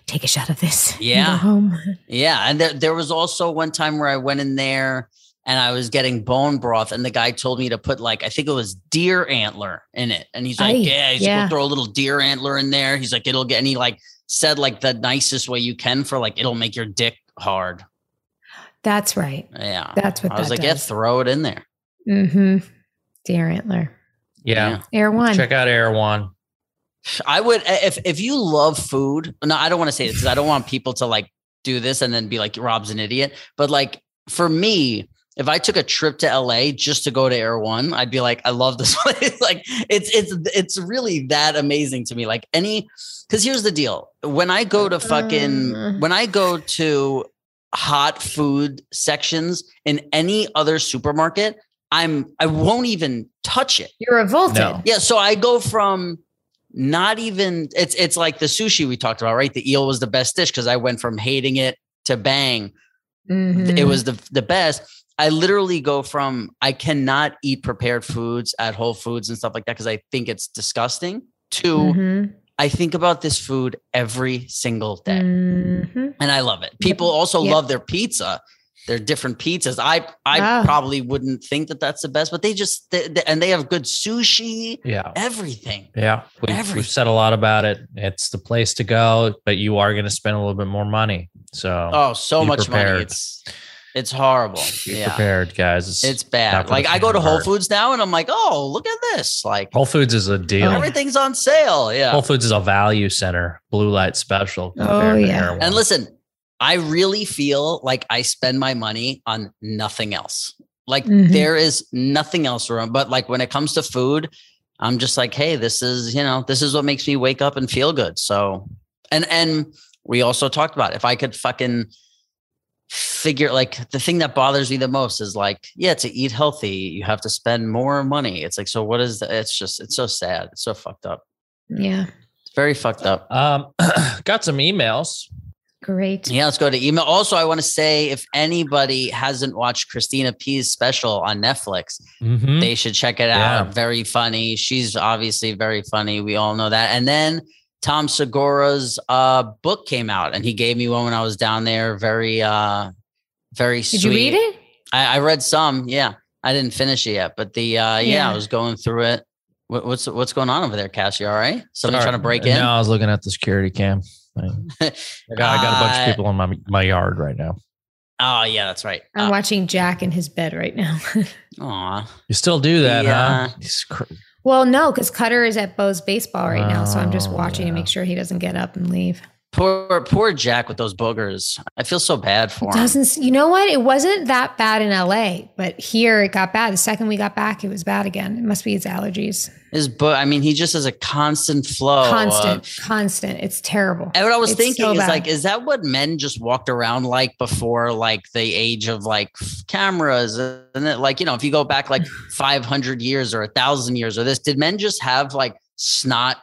Take a shot of this. Yeah. home. Yeah. And there, there was also one time where I went in there and I was getting bone broth, and the guy told me to put like, I think it was deer antler in it. And he's like, Aye, Yeah, he's yeah. like, we'll throw a little deer antler in there. He's like, it'll get, and he like said like the nicest way you can for like, it'll make your dick hard. That's right. Yeah. That's what I was that like, yeah, throw it in there. Mm-hmm. Deer antler. Yeah. Erewhon. Check out Erewhon. I would if if you love food. No, I don't want to say this because I don't want people to like do this and then be like Rob's an idiot. But like for me, if I took a trip to LA just to go to Erewhon, I'd be like, I love this place. like it's it's it's really that amazing to me. Like any because here's the deal. When I go to fucking Uh. when I go to hot food sections in any other supermarket, I'm I won't even touch it. You're revolted. No. Yeah, so I go from not even it's it's like the sushi we talked about, right? The eel was the best dish because I went from hating it to bang. Mhm. It was the the best. I literally go from I cannot eat prepared foods at Whole Foods and stuff like that because I think it's disgusting to Mhm. I think about this food every single day Mhm. and I love it. People also Yep. love their pizza. They're different pizzas. I I Ah. probably wouldn't think that that's the best, but they just they, they- and they have good sushi, Yeah. everything. Yeah. We, Everything. we've said a lot about it. It's the place to go, but you are going to spend a little bit more money. So Oh, so Be much money. It's it's horrible. be Yeah. prepared, guys. It's not bad. Like I go to faint Whole. Foods now and I'm like, oh, look at this. Like Whole Foods is a deal. everything's on sale. Yeah. Whole Foods is a value center, blue light special. Oh, compared to yeah. And listen, I really feel like I spend my money on nothing else. Like Mhm. there is nothing else around. But like when it comes to food, I'm just like, hey, this is, you know, this is what makes me wake up and feel good. So and and we also talked about if I could fucking figure like the thing that bothers me the most is like, yeah, to eat healthy, you have to spend more money. It's like, so what is that? It's just it's so sad. It's so fucked up. Yeah. It's very fucked up. um, got some emails. Great. Yeah, let's go to email. Also, I want to say if anybody hasn't watched Christina P's special on Netflix, Mhm. they should check it Yeah. out. Very funny. She's obviously very funny. We all know that. And then Tom Segura's uh, book came out, and he gave me one when I was down there. Very, uh, very soon. Did sweet. you read it? I, I read some. Yeah, I didn't finish it yet, but the uh, yeah, Yeah. I was going through it. What, what's what's going on over there, Cassie? All right, somebody Sorry. trying to break in. No, I was looking at the security cam. I, I got, I got a bunch Uh, of people in my my yard right now. Oh yeah, that's right. I'm Uh, watching Jack in his bed right now. aw. You still do that, Yeah. huh? He's cr- well, no, because Cutter is at Beau's baseball right now, so I'm just Oh, watching yeah. to make sure he doesn't get up and leave. Poor poor Jack with those boogers. I feel so bad for him. Doesn't you know what? It wasn't that bad in LA, but here it got bad. The second we got back, it was bad again. It must be his allergies. His book. I mean, he just has a constant flow. of- constant, constant. It's terrible. And what I was It's thinking so is bad. like, is that what men just walked around like before, like the age of like cameras? And it, like, you know, if you go back like 500 years or a thousand years or this, did men just have like snot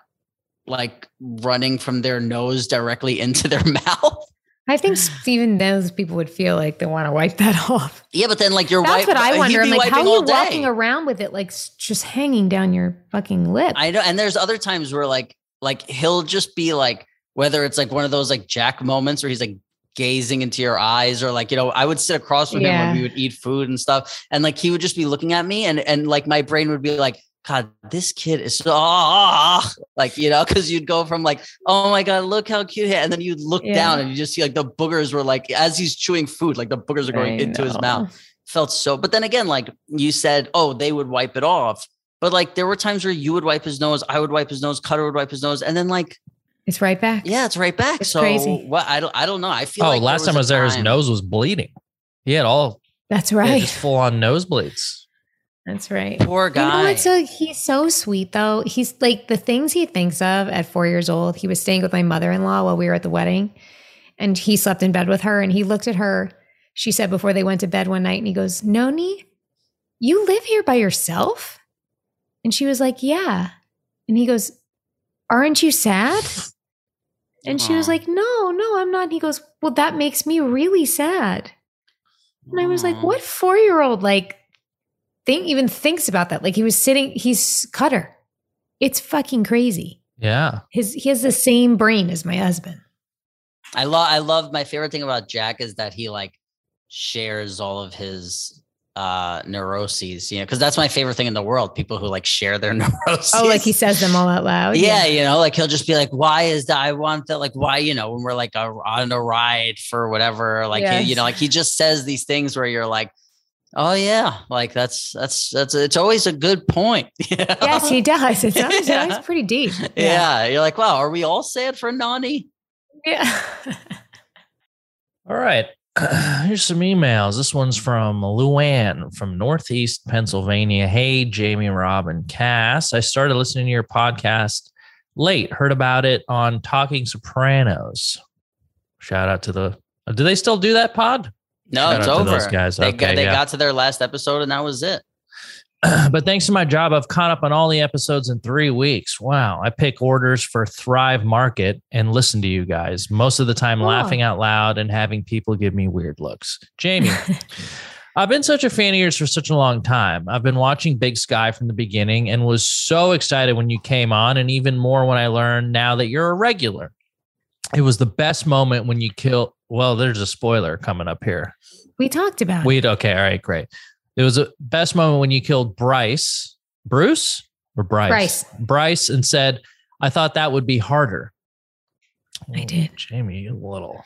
like running from their nose directly into their mouth? I think even those people would feel like they want to wipe that off. Yeah, but then like you're That's wipe- what I wonder. I'm like, how are you walking around with it like just hanging down your fucking lip? I know. And there's other times where like like he'll just be like whether it's like one of those like Jack moments where he's like gazing into your eyes or like you know I would sit across from him Yeah. when we would eat food and stuff and like he would just be looking at me and and like my brain would be like God, this kid is so ah," like you know because you'd go from like oh my god look how cute he-" and then you'd look Yeah. down and you just see like the boogers were like as he's chewing food like the boogers are going I into his mouth felt so but then again like you said oh they would wipe it off but like there were times where you would wipe his nose i would wipe his nose cutter would wipe his nose and then like It's right back. yeah it's right back It's so crazy. what i don't i don't know i feel oh, like last time I was a there, his nose was bleeding. He had all That's right. just full on nosebleeds. That's right. poor You know guy what? So he's so sweet though. He's like the things he thinks of at four years old. He was staying with my mother in law while we were at the wedding, and he slept in bed with her. And he looked at her. She said before they went to bed one night, and he goes, "Noni, you live here by yourself?" And she was like, "Yeah." And he goes, "Aren't you sad?" And she was like, "No, no, I'm not." And he goes, "Well, that makes me really sad." And I was like, what four year old like think even thinks about that? Like he was sitting, he's cutter. It's fucking crazy. Yeah. His he has the same brain as my husband. i love i love my favorite thing about jack is that he like shares all of his uh neuroses you know because that's my favorite thing in the world people who like share their neuroses Oh, like he says them all out loud. yeah, you know, like he'll just be like, "Why is that? I want that." Like, why? You know, when we're like a, on a ride for whatever, like he, you know, like he just says these things where you're like, "Oh yeah," like that's that's that's it's always a good point. you know? Yes, he does. It's always, Yeah. always pretty deep. yeah. you're like, wow, are we all sad for Nani? Yeah. All right. Here's some emails. This one's from Luann from Northeast Pennsylvania. Hey, Jamie, Robin, Cass. I started listening to your podcast late. Heard about it on Talking Sopranos. Shout out to the. uh, Do they still do that pod? No, Shout it's over. those guys. They, Okay, got, they yeah. got to their last episode and that was it. but thanks to my job, I've caught up on all the episodes in three weeks. Wow. I pick orders for Thrive Market and listen to you guys, most of the time Oh. laughing out loud and having people give me weird looks. Jamie, I've been such a fan of yours for such a long time. I've been watching Big Sky from the beginning and was so excited when you came on, and even more when I learned now that you're a regular. It was the best moment when you kill. Well, there's a spoiler coming up here. we talked about it. Wait, okay, all right, great. It was a best moment when you killed Bryce, Bruce or Bryce, Bryce. Bryce, and said, "I thought that would be harder." I Oh, did. Jamie, you little,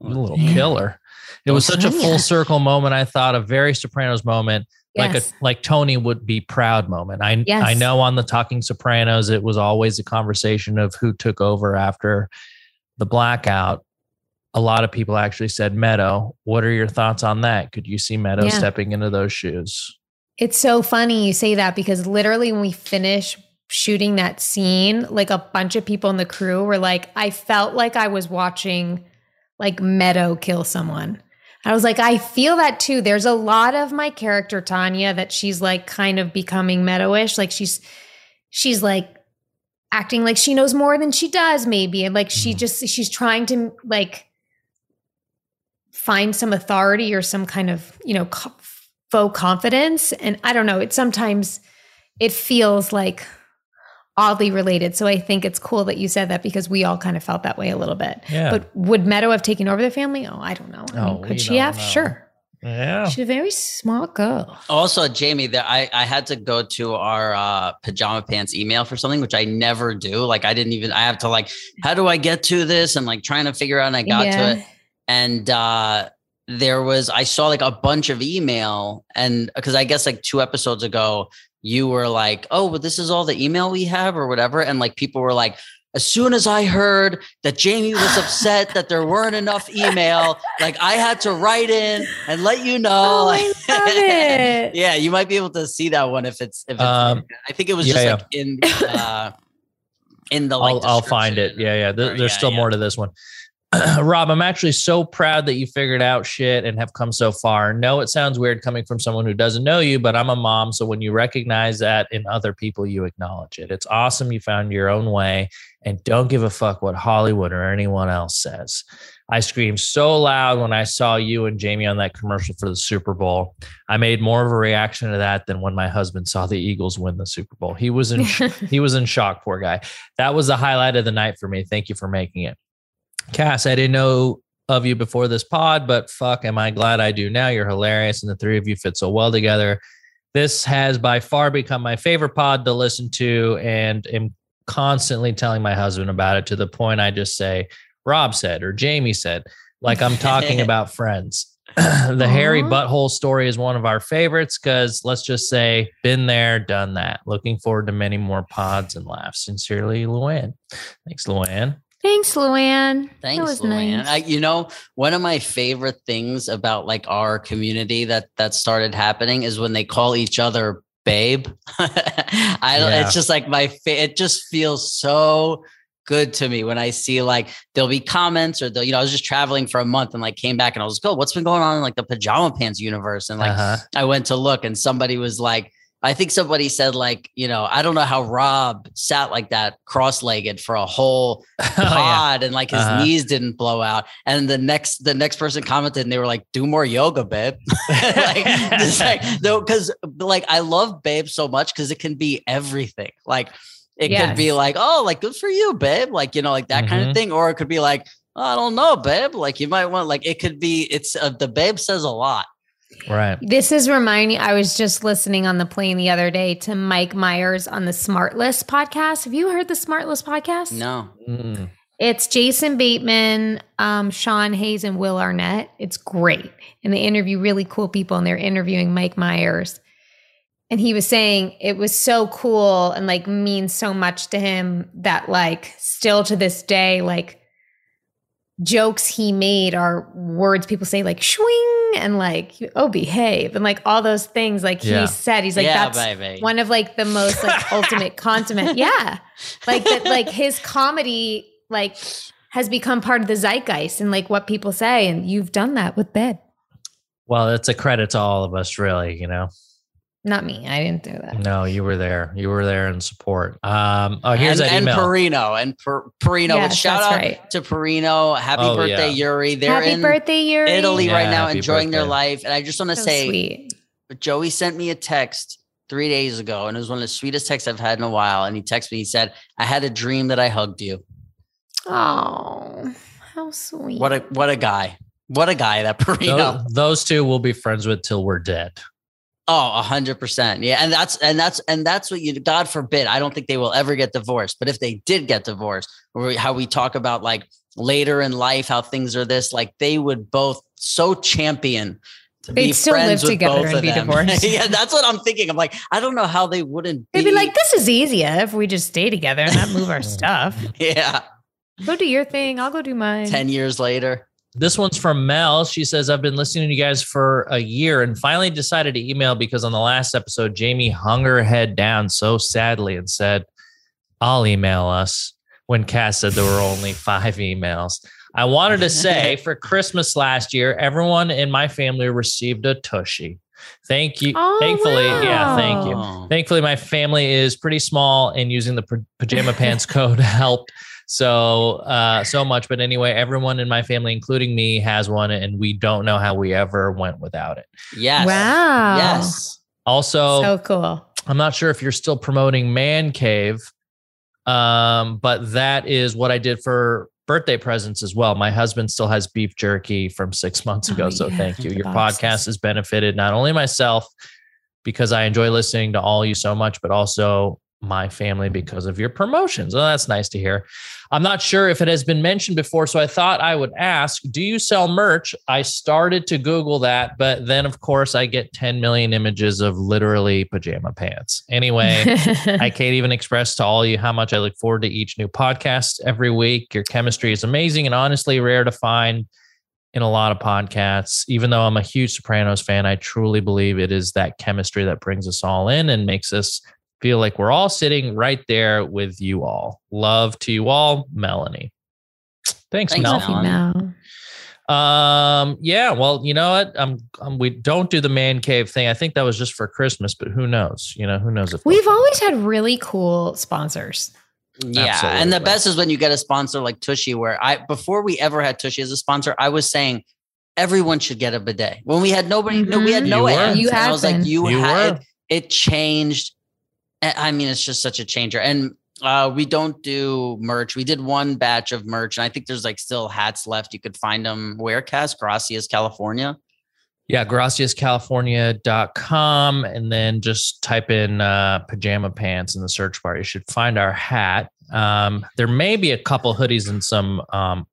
you little Damn. killer. It was such a full circle moment. I thought a very Sopranos moment, like a like Tony would be proud moment. I Yes. I know on the Talking Sopranos, it was always a conversation of who took over after the blackout. A lot of people actually said Meadow. What are your thoughts on that? Could you see Meadow Yeah. stepping into those shoes? It's so funny you say that because literally when we finish shooting that scene, like a bunch of people in the crew were like, I felt like I was watching like Meadow kill someone. I was like, I feel that too. There's a lot of my character, Tanya, that she's like kind of becoming meadowish. Like she's she's like acting like she knows more than she does, maybe. And like she Mhm. just she's trying to like find some authority or some kind of, you know, co- faux confidence. And I don't know, it sometimes it feels like oddly related. So I think it's cool that you said that because we all kind of felt that way a little bit. Yeah. But would Meadow have taken over the family? Oh, I don't know. I Oh, mean, could she have? know. Sure. Yeah. She's a very smart girl. Also, Jamie, there I, I had to go to our uh, pajama pants email for something, which I never do. Like I didn't even I have to like, how do I get to this? And like trying to figure out and I got to it. And uh there was I saw like a bunch of email and because I guess like two episodes ago, you were like, Oh, but this is all the email we have or whatever. And like people were like, as soon as I heard that Jamie was upset that there weren't enough email, like I had to write in and let you know. Oh, I like- love it. yeah, you might be able to see that one if it's if it's. Um, I think it was yeah, just yeah. like in uh, in the like. I'll, I'll find it. Yeah, yeah. There- Or- there's yeah, still yeah. more to this one. Rob, I'm actually so proud that you figured out shit and have come so far. No, it sounds weird coming from someone who doesn't know you, but I'm a mom. So when you recognize that in other people, you acknowledge it. It's awesome you found your own way and don't give a fuck what Hollywood or anyone else says. I screamed so loud when I saw you and Jamie on that commercial for the Super Bowl. I made more of a reaction to that than when my husband saw the Eagles win the Super Bowl. He was in he was in shock, poor guy. That was the highlight of the night for me. Thank you for making it. Cass, I didn't know of you before this pod, but fuck, am I glad I do now. You're hilarious, and the three of you fit so well together. This has by far become my favorite pod to listen to, and am constantly telling my husband about it to the point I just say, Rob said or Jamie said, like I'm talking about friends. the hairy butthole story is one of our favorites because let's just say, been there, done that. Looking forward to many more pods and laughs. Sincerely, Luann. Thanks, Luann. Thanks, Luann. Thanks, that Luann. nice. I, you know, one of my favorite things about like our community that that started happening is when they call each other babe. I. Yeah. It's just like my. Fa- it just feels so good to me when I see like there'll be comments or the you know I was just traveling for a month and like came back and I was like, oh, what's been going on in like the pajama pants universe and like uh-huh. I went to look and somebody was like, I think somebody said like, you know, I don't know how Rob sat like that cross-legged for a whole Oh, yeah. pod and like his Uh-huh. knees didn't blow out. And the next the next person commented and they were like, do more yoga, babe. like just like no, because like I love babe so much because it can be everything. Like it could be like, oh, like good for you, babe. Like, you know, like that kind Mhm. of thing. Or it could be like, I don't know, babe. Like you might want like it could be it's uh, the babe says a lot. Right. This is reminding. I was just listening on the plane the other day to Mike Myers on the SmartLess podcast. Have you heard the SmartLess podcast? No. Mm. It's Jason Bateman, um, Sean Hayes, and Will Arnett. It's great. And they interview really cool people, and they're interviewing Mike Myers. And he was saying it was so cool and like means so much to him that, like, still to this day, like, jokes he made are words people say, like, swing and like, oh, behave, and like all those things. Like Yeah. he said, he's like, yeah, that's baby. one of like the most like ultimate consummate yeah like that like his comedy like has become part of the zeitgeist and like what people say and you've done that with bed Well, it's a credit to all of us, really. You know, not me i didn't do that no, you were there. You were there in support. Um, oh, here's and, that and. Perino and per, Perino. Yes, shout out right. to Perino. Happy Oh, birthday, yeah. Yuri. They're happy in birthday Yuri. Italy right now, happy enjoying their life. And I just want to so say, sweet Joey sent me a text three days ago, and it was one of the sweetest texts I've had in a while. And he texted me. He said, "I had a dream that I hugged you." oh how sweet What a what a guy! What a guy that Perino. Those, those two will be friends with till we're dead. Oh, a hundred percent. Yeah. And that's and that's and that's what you God forbid. I don't think they will ever get divorced. But if they did get divorced, or how we talk about like later in life, how things are this, like they would both so champion to They'd be still live together both and of be them. divorced. yeah, that's what I'm thinking. I'm like, I don't know how they wouldn't be, they'd be like this is easier if we just stay together and not move our stuff Yeah. go do your thing i'll go do mine Ten years later. This one's from Mel. She says, I've been listening to you guys for a year and finally decided to email because on the last episode, Jamie hung her head down so sadly and said, I'll email us when Cass said there were only five emails. I wanted to say for Christmas last year, everyone in my family received a Tushy. Thank you. Oh, Thankfully, yeah, thank you. Thankfully, my family is pretty small and using the pajama pants code helped so uh so much. But anyway, everyone in my family, including me, has one, and we don't know how we ever went without it. Yes. wow Yes. Also, so cool I'm not sure if you're still promoting Man Cave, Um, but that is what I did for birthday presents as well. My husband still has beef jerky from six months ago. Oh, so yeah, thank you. Your boxes. podcast has benefited not only myself because I enjoy listening to all you so much, but also my family because of your promotions. Well, that's nice to hear. I'm not sure if it has been mentioned before, so I thought I would ask Do you sell merch? I started to Google that, but then, of course, I get 10 million images of literally pajama pants. Anyway, I can't even express to all you how much I look forward to each new podcast every week. Your chemistry is amazing and honestly rare to find in a lot of podcasts. Even though I'm a huge Sopranos fan, I truly believe it is that chemistry that brings us all in and makes us feel like we're all sitting right there with you all. Love to you all, Melanie. Thanks, Thanks, Mel. Melanie. Mel. Um, yeah, well, you know what? Um, um, we don't do the man cave thing. I think that was just for Christmas, but who knows? You know, who knows if We've always had really cool sponsors. Yeah, and the best is when you get a sponsor like Tushy. Where I before we ever had Tushy as a sponsor, I was saying everyone should get a bidet. When we had nobody, no, we had Mhm. no You ads, You and I was like, you, You had were. it, it changed. I I mean, it's just such a changer. And uh, we don't do merch. We did one batch of merch, and I think there's like still hats left. You could find them where Cas Gracias, California. Yeah, graciascalifornia.com and then just type in uh, pajama pants in the search bar. You should find our hat. Um, there may be a couple hoodies and some um,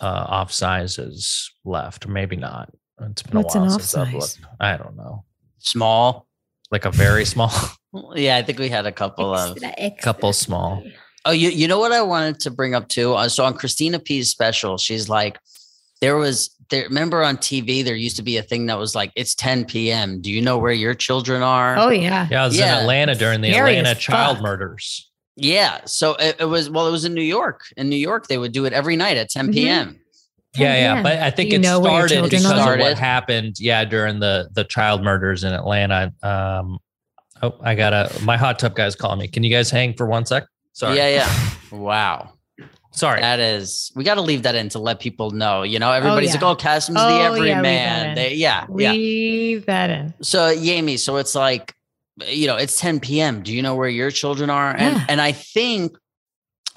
uh, off sizes left, or maybe not. It's been What's a an while off since I've size? looked. I don't know. Small. Like a very small, Yeah, I think we had a couple of. couple small. Oh, you you know what I wanted to bring up too? Uh, so on Christina P's special, she's like, there was there. Remember on TV, there used to be a thing that was like, it's 10 p.m. Do you know where your children are? Oh yeah. Yeah, I was Yeah. in Atlanta during the Scary Atlanta child fuck. murders. Yeah. So it, it was well, it was in New York. In New York, they would do it every night at 10 Mhm. p.m. Yeah, yeah, Yeah. but I think it know where your started because are? of what happened. Yeah, during the the child murders in Atlanta. Um, oh, I gotta. My hot tub guys calling me. Can you guys hang for one sec? Sorry. Yeah, yeah. Wow. Sorry. That is, we got to leave that in to let people know. You know, everybody's yeah. like, "Oh, Kassem's Oh, the yeah, leave that everyman." in. They, yeah, yeah. Leave that in. So, Yami, so it's like, you know, it's 10 p.m. Do you know where your children are? And Yeah. and I think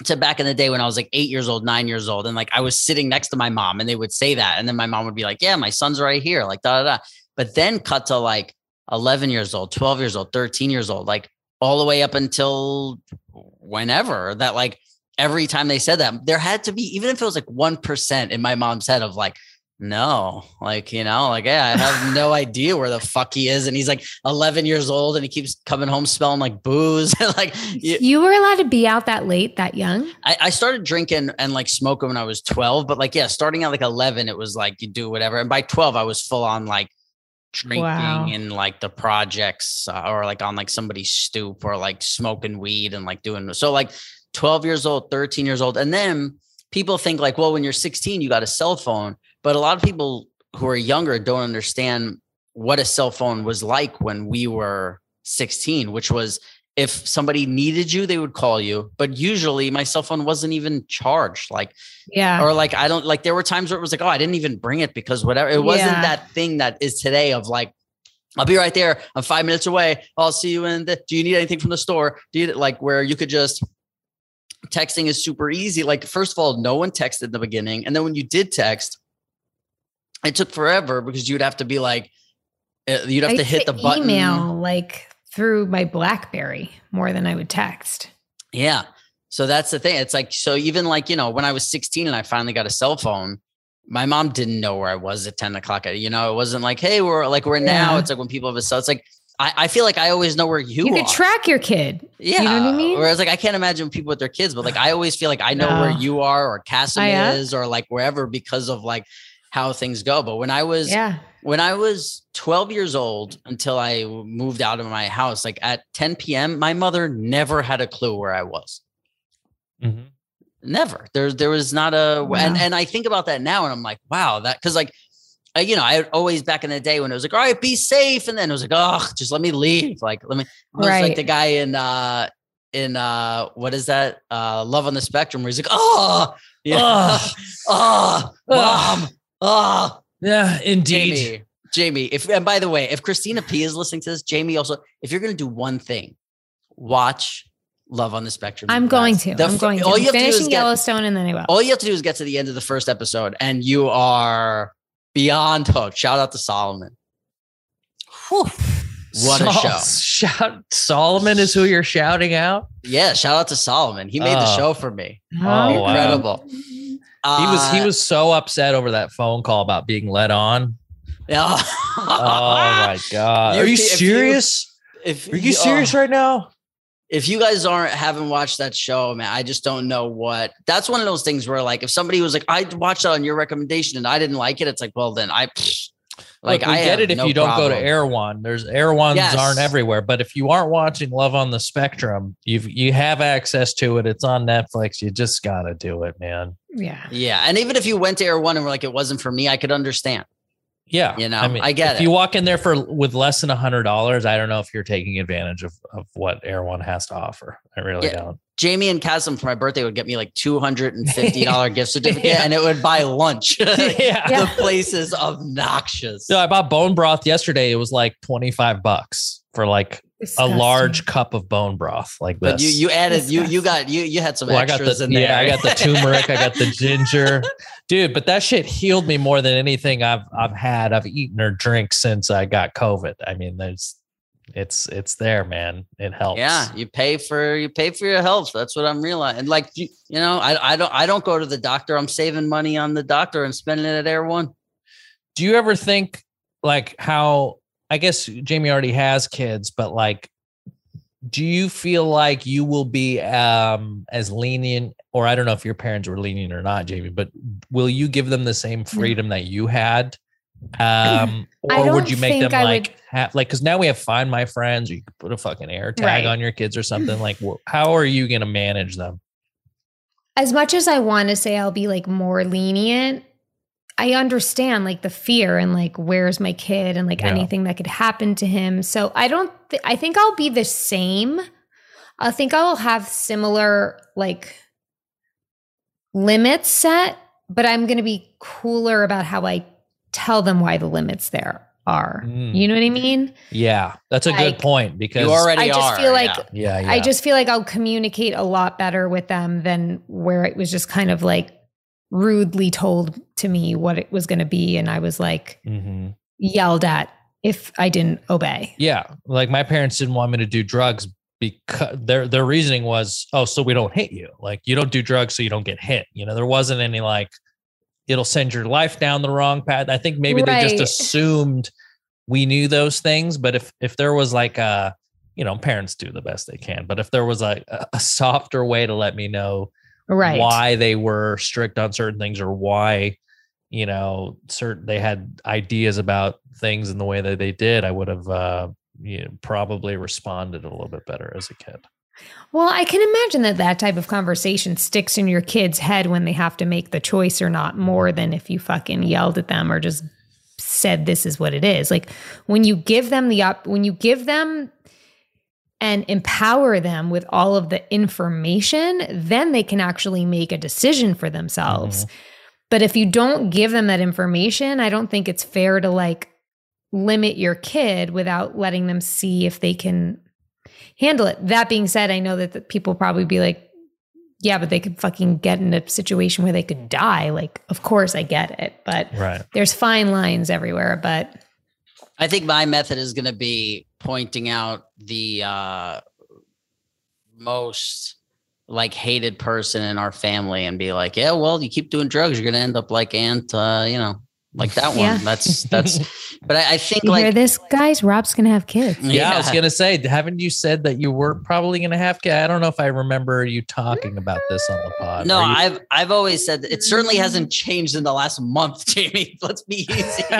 to back in the day when I was like eight years old, nine years old, and like I was sitting next to my mom, and they would say that, and then my mom would be like, "Yeah, my son's right here," like da da da. But then cut to like 11 years old, 12 years old, 13 years old, like all the way up until whenever that like every time they said that there had to be even if it was like 1% in my mom's head of like no like you know like yeah i have no idea where the fuck he is and he's like 11 years old and he keeps coming home smelling like booze like you, You were allowed to be out that late, that young. I, I started drinking and like smoking when i was 12 but like yeah starting at like 11 it was like you do whatever and by 12 i was full on like drinking Wow. in like the projects uh, or like on like somebody's stoop or like smoking weed and like doing so like 12 years old 13 years old and then people think like well when you're 16 you got a cell phone but a lot of people who are younger don't understand what a cell phone was like when we were 16 which was if somebody needed you they would call you but usually my cell phone wasn't even charged like Yeah. or like I don't like there were times where it was like, oh, I didn't even bring it because whatever. It wasn't Yeah. that thing that is today of like, I'll be right there. I'm five minutes away. I'll see you in the do you need anything from the store? Do you like where you could just texting is super easy. Like, first of all, no one texted in the beginning. And then when you did text, it took forever because you'd have to be like, uh, you'd have I to hit the button. Email like through my BlackBerry more than I would text. Yeah. So that's the thing. It's like, so even like, you know, when I was 16 and I finally got a cell phone, my mom didn't know where I was at 10 o'clock. You know, it wasn't like, hey, we're like, we're now. It's like when people have a cell, it's like, I, I feel like I always know where you, You, are. could track your kid. yeah. You know what I mean? Whereas like, I can't imagine people with their kids, but like, I always feel like I know where you are or Kassem Oh, is or like wherever because of like how things go. But when I was, Yeah. When I was 12 years old until I moved out of my house, like at 10 p.m., my mother never had a clue where I was. Mhm. Never. There, there was not a, and Wow. and I think about that now, and I'm like, wow, that because like, I, you know, I always back in the day when it was like, all right, be safe, and then it was like, oh, just let me leave. Like, let me. I was like the guy in uh in uh what is that uh Love on the Spectrum where he's like, oh, yeah, Ugh. oh, mom, oh, Yeah, indeed. Jamie, Jamie. If and by the way, if Christina P is listening to this, Jamie also, if you're gonna do one thing, watch Love on the Spectrum. I'm going to. The I'm f- going to. All I'm you have to do is finishing get, Yellowstone and then I will. all you have to do is get to the end of the first episode, and you are beyond hooked. Shout out to Solomon. Whew. What a show! Shout Solomon is who you're shouting out. Yeah, shout out to Solomon. He made the Oh. show for me. Oh, wow. Incredible. He was he Uh, was so upset over that phone call about being let on. Yeah. Oh my god! You- Are you if you- serious? If Are you oh. serious right now? if you guys aren't haven't watched that show, man, I just don't know what. That's one of those things where, like, if somebody was like, "I watched it on your recommendation and I didn't like it," it's like, well, then I pfft, like Look, we I get it if no you don't go to problem. Erewhon. There's Erewhons Yes. aren't everywhere, but if you aren't watching Love on the Spectrum, you've you have access to it. It's on Netflix. You just gotta do it, man. Yeah. Yeah, and even if you went to Erewhon and were like, it wasn't for me, I could understand. Yeah, You know, I get it. if it. you walk in there for with less than a hundred dollars, I don't know if you're taking advantage of of what Erewhon has to offer. I really Yeah. don't. Jamie and Kassem for my birthday would get me like two hundred and fifty dollar gift certificate, Yeah. and it would buy lunch. yeah. The place is obnoxious. No, I bought bone broth yesterday. It was like twenty five bucks for like a large cup of bone broth, like but this. you you added you you got you you had some Well, I got extras the in there. yeah, I got the turmeric, I got the ginger, dude. But that shit healed me more than anything I've I've had, I've eaten or drank since I got COVID. I mean, there's it's it's there, man. It helps. Yeah, you pay for you pay for your health. That's what I'm realizing. And like you, you know, I I don't I don't go to the doctor. I'm saving money on the doctor and spending it at Erewhon. Do you ever think like how I guess Jamie already has kids, but like do you feel like you will be um as lenient or I don't know if your parents were lenient or not, Jamie, but will you give them the same freedom that you had? Um or would you make them I would- like have like because now we have find my friends or you could put a fucking air tag Right. on your kids or something like wh- how are you gonna manage them? as much as I want to say I'll be like more lenient, I understand like the fear and like where's my kid and like Yeah. anything that could happen to him. So I don't th- I think I'll be the same. I think I'll have similar like limits set, but I'm going to be cooler about how I tell them why the limits there are. Mm. You know what I mean? Yeah, that's a good point because You already I just are. feel like yeah. yeah, yeah. I just feel like I'll communicate a lot better with them than where it was just kind of like rudely told to me what it was going to be. And I was like Mhm. yelled at if I didn't obey. Yeah, like my parents didn't want me to do drugs because their their reasoning was, oh, so we don't hit you. Like you don't do drugs, so you don't get hit. You know, there wasn't any like it'll send your life down the wrong path. I think maybe they just assumed we knew those things. But if if there was like a, you know, parents do the best they can. But if there was a a softer way to let me know Right. why they were strict on certain things or why you know certain they had ideas about things in the way that they did i would have uh you know, probably responded a little bit better as a kid Well, I can imagine that that type of conversation sticks in your kid's head when they have to make the choice or not more than if you fucking yelled at them or just said this is what it is. Like when you give them the up when you give them and empower them with all of the information, then they can actually make a decision for themselves. Mm-hmm. But if you don't give them that information, I don't think it's fair to like limit your kid without letting them see if they can handle it. That being said, I know that the people probably be like, yeah, but they could fucking get in a situation where they could die. Like, of course I get it, but right there's fine lines everywhere. But I think my method is going to be pointing out the uh, most like hated person in our family and be like, yeah, well, you keep doing drugs, you're going to end up like Aunt, uh, you know, like that one. Yeah. That's that's. But I, I think you hear like this, guys? Rob's gonna have kids. yeah, i was gonna say haven't you said that you were probably gonna have kids i don't know if i remember you talking about this on the pod No, you- I've I've always said that it certainly hasn't changed in the last month, Jamie. Let's be easy.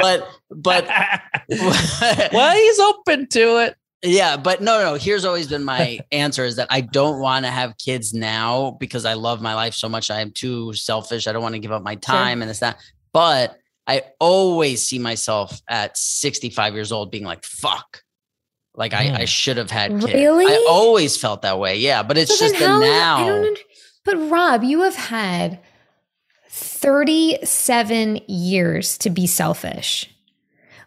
but but well he's open to it Yeah, but no, no. Here's always been my answer: is that I don't want to have kids now because I love my life so much. I am too selfish. I don't want to give up my time and it's that. But I always see myself at 65 years old being like, "Fuck." Like I, I should have had kids. Really? I always felt that way. Yeah, but it's So then just the how- now. I don't but Rob, you have had 37 years to be selfish.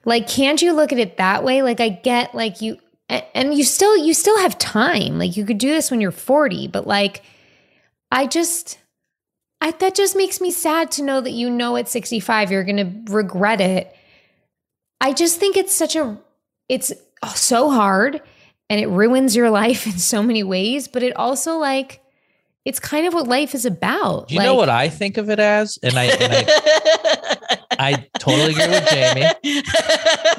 Like, can't you look at it that way? Like, I get like you, and, and you still you still have time. Like you could do this when you're 40, but like I just I that just makes me sad to know that you know at 65 you're going to regret it. I just think it's such a it's so hard and it ruins your life in so many ways, but it also like it's kind of what life is about. You know what I think of it as, and I, and I, I totally agree with Jamie.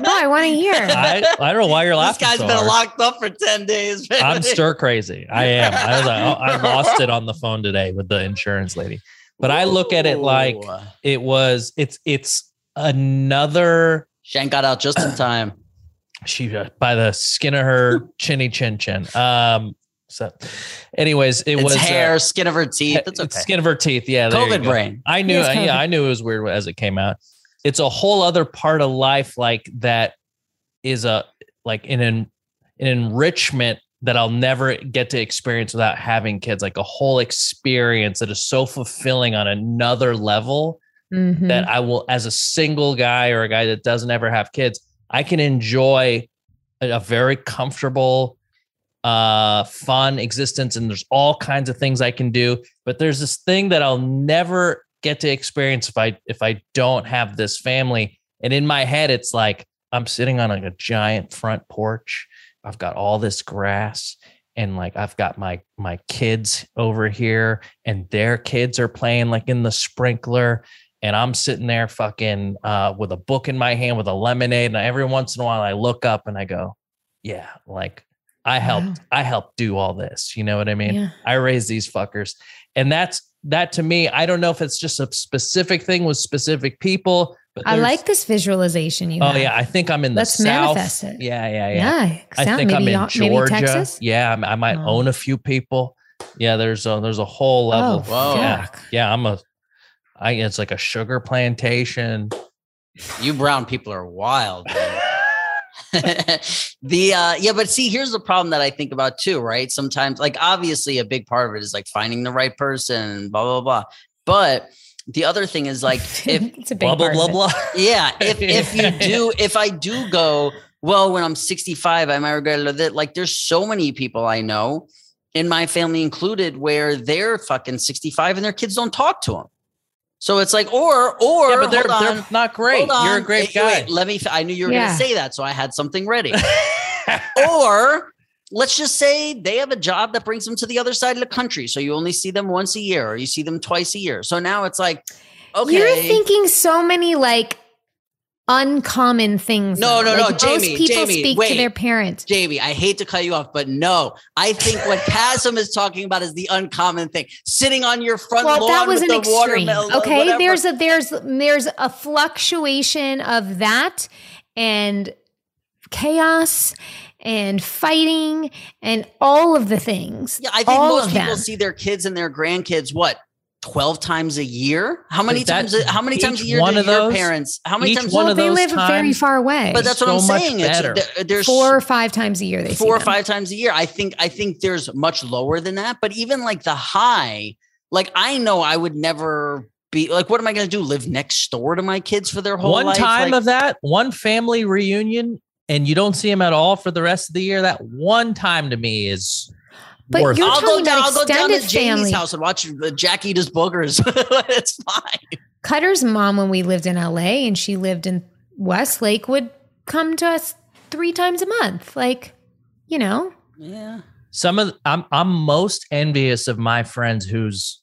No, I want to hear. I, I don't know why you're laughing. this laughing. guy's so been hard. locked up for 10 days. man. I'm stir crazy. I am. I was like, oh, I lost it on the phone today with the insurance lady. But I look at it like it was. It's it's another. Shank got out just in time. She uh, by the skin of her chinny chin chin. Um. So, anyways, it It's was uh, hair, skin of her teeth. he- It's okay. skin of her teeth. Yeah, COVID brain. I knew, Yes, yeah, I knew it was weird as it came out. It's a whole other part of life, like that is a like an en- an enrichment that I'll never get to experience without having kids. Like a whole experience that is so fulfilling on another level Mhm. that I will, as a single guy or a guy that doesn't ever have kids, I can enjoy a, a very comfortable, uh, fun existence. And there's all kinds of things I can do. But there's this thing that I'll never get to experience if I if I don't have this family. And in my head, it's like I'm sitting on like a giant front porch. I've got all this grass and like I've got my my kids over here and their kids are playing like in the sprinkler and I'm sitting there fucking uh, with a book in my hand with a lemonade. And every once in a while, I look up and I go, "Yeah, like I helped. Wow. I helped do all this. You know what I mean? Yeah. I raised these fuckers, and that's that to me. I don't know if it's just a specific thing with specific people, but I like this visualization you Oh have. yeah, I think I'm in the Let's south. manifest it. Yeah, yeah, yeah. Yeah. I sound- think I'm in Georgia. Maybe Texas. Yeah, I m- I might Oh. own a few people. Yeah, there's a there's a whole oh, level. Oh, Whoa. Yeah, yeah. I'm a. I it's like a sugar plantation. You brown people are wild. Man. the uh yeah but see here's the problem that i think about too right sometimes like obviously a big part of it is like finding the right person blah blah blah but the other thing is like if it's a big blah blah part blah blah. yeah if if you do if i do go well when i'm 65 i might regret it like there's so many people i know in my family included where they're fucking 65 and their kids don't talk to them so it's like or or yeah, but they're hold on, they're not great. hold You're a great wait, guy. wait, let me i knew you were Yeah. going to say that so i had something ready or let's just say they have a job that brings them to the other side of the country so you only see them once a year or you see them twice a year so now it's like okay You're thinking so many like uncommon things. No, though. no, no, Jamie, Most people Jamie, speak wait. to their parents. Jamie, I hate to cut you off, but no, I think what Kassem is talking about is the uncommon thing. Sitting on your front Well, lawn that was with an the extreme. watermelon. Okay, whatever. there's a there's there's a fluctuation of that and chaos and fighting and all of the things. yeah. I think most people see their kids and their grandkids what twelve times a year. How many That- times? How many times a year one do of your those- parents? How many times? one well, of they those live very far away. but that's what so I'm saying. It's, better. there- there's four or five times a year. They see four or them. five times a year. I think I think there's much lower than that. But even like the high, like I know I would never be like, what am I going to do? Live next door to my kids for their whole one life? time Like, of that, one family reunion, and you don't see them at all for the rest of the year. That one time to me is But worth. you're. I'll go talking down. about I'll go down to extended Jamie's family. house and watch uh, Jack eat his boogers. it's fine. Cutter's mom, when we lived in LA and she lived in Westlake, would come to us three times a month. Like, you know, Yeah. some of I'm I'm most envious of my friends whose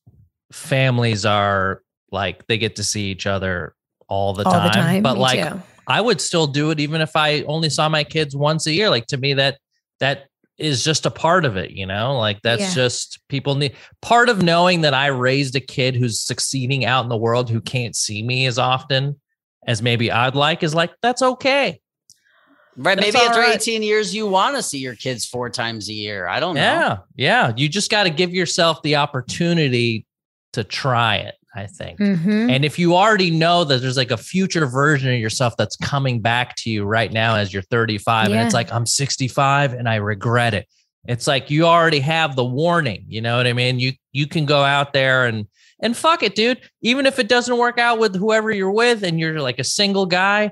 families are like they get to see each other all the all time. the time. But Me like too. I would still do it even if I only saw my kids once a year. Like to me, that that is just a part of it, you know? Like that's Yeah. just people need part of knowing that I raised a kid who's succeeding out in the world who can't see me as often as maybe I'd like is like, that's okay. Right. That's Maybe after all right. 18 years, you want to see your kids four times a year. I don't know. Yeah. Yeah. You just got to give yourself the opportunity to try it, I think. Mhm. And if you already know that there's like a future version of yourself that's coming back to you right now as you're 35, and it's like, I'm 65 and I regret it. It's like you already have the warning. You know what I mean? You you can go out there and and fuck it, dude. Even if it doesn't work out with whoever you're with and you're like a single guy,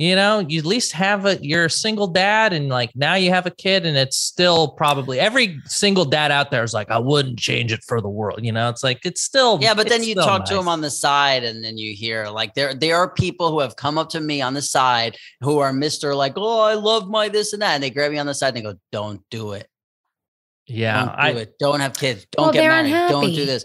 you know, you at least have a you're a single dad and like now you have a kid and it's still probably every single dad out there is like, I wouldn't change it for the world. You know, it's like it's still Yeah, but then you still talk to them on the side, and then you hear like there there are people who have come up to me on the side who are Mister like, oh, I love my this and that, and they grab me on the side and they go, don't do it, Yeah. don't do I it, don't have kids, don't Well, get they're married, don't do this.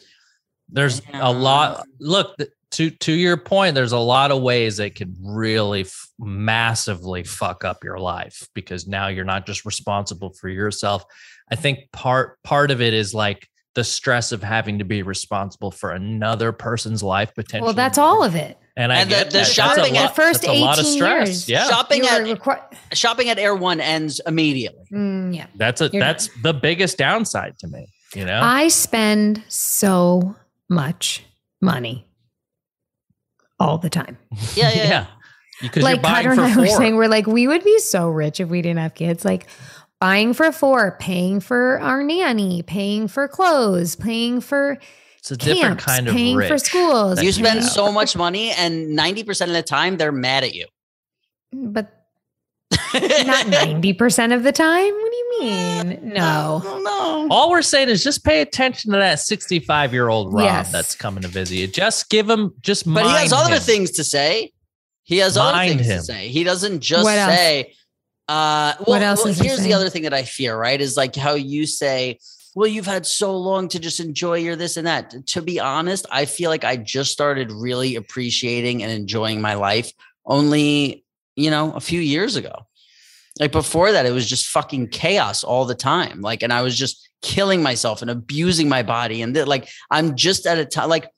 there's Yeah. a lot look th- to to your point there's a lot of ways that could really f- massively fuck up your life because now you're not just responsible for yourself i think part part of it is like the stress of having to be responsible for another person's life potentially Well, that's all of it. and i the- get the that. That's a shopping- lot- the first that's a lot of 18 stress years. yeah Shopping at were requi- shopping at Erewhon ends immediately. Mm, yeah. that's a You're that's the biggest downside to me you know I spend so much money all the time. Yeah, yeah, yeah. because like you're buying Cutter and I were saying, we're like, we would be so rich if we didn't have kids. Like buying for four, paying for our nanny, paying for clothes, paying for it's a different kind of paying rich. for schools. that You you spend so much money, and ninety percent of the time they're mad at you. But not 90% of the time. What do you mean? No. no. All we're saying is just pay attention to that 65 year old Rob Yes. that's coming to visit you. Just give him, just But he has mind other things to say. He has other things him. to say. He doesn't just What else? say. Uh, well, What else well, is he here's the other thing that I fear. Right, is like how you say, "Well, you've had so long to just enjoy your this and that." To be honest, I feel like I just started really appreciating and enjoying my life only, you know, a few years ago. Like before that, it was just fucking chaos all the time. Like, and I was just killing myself and abusing my body. And that, like, I'm just at a time, like,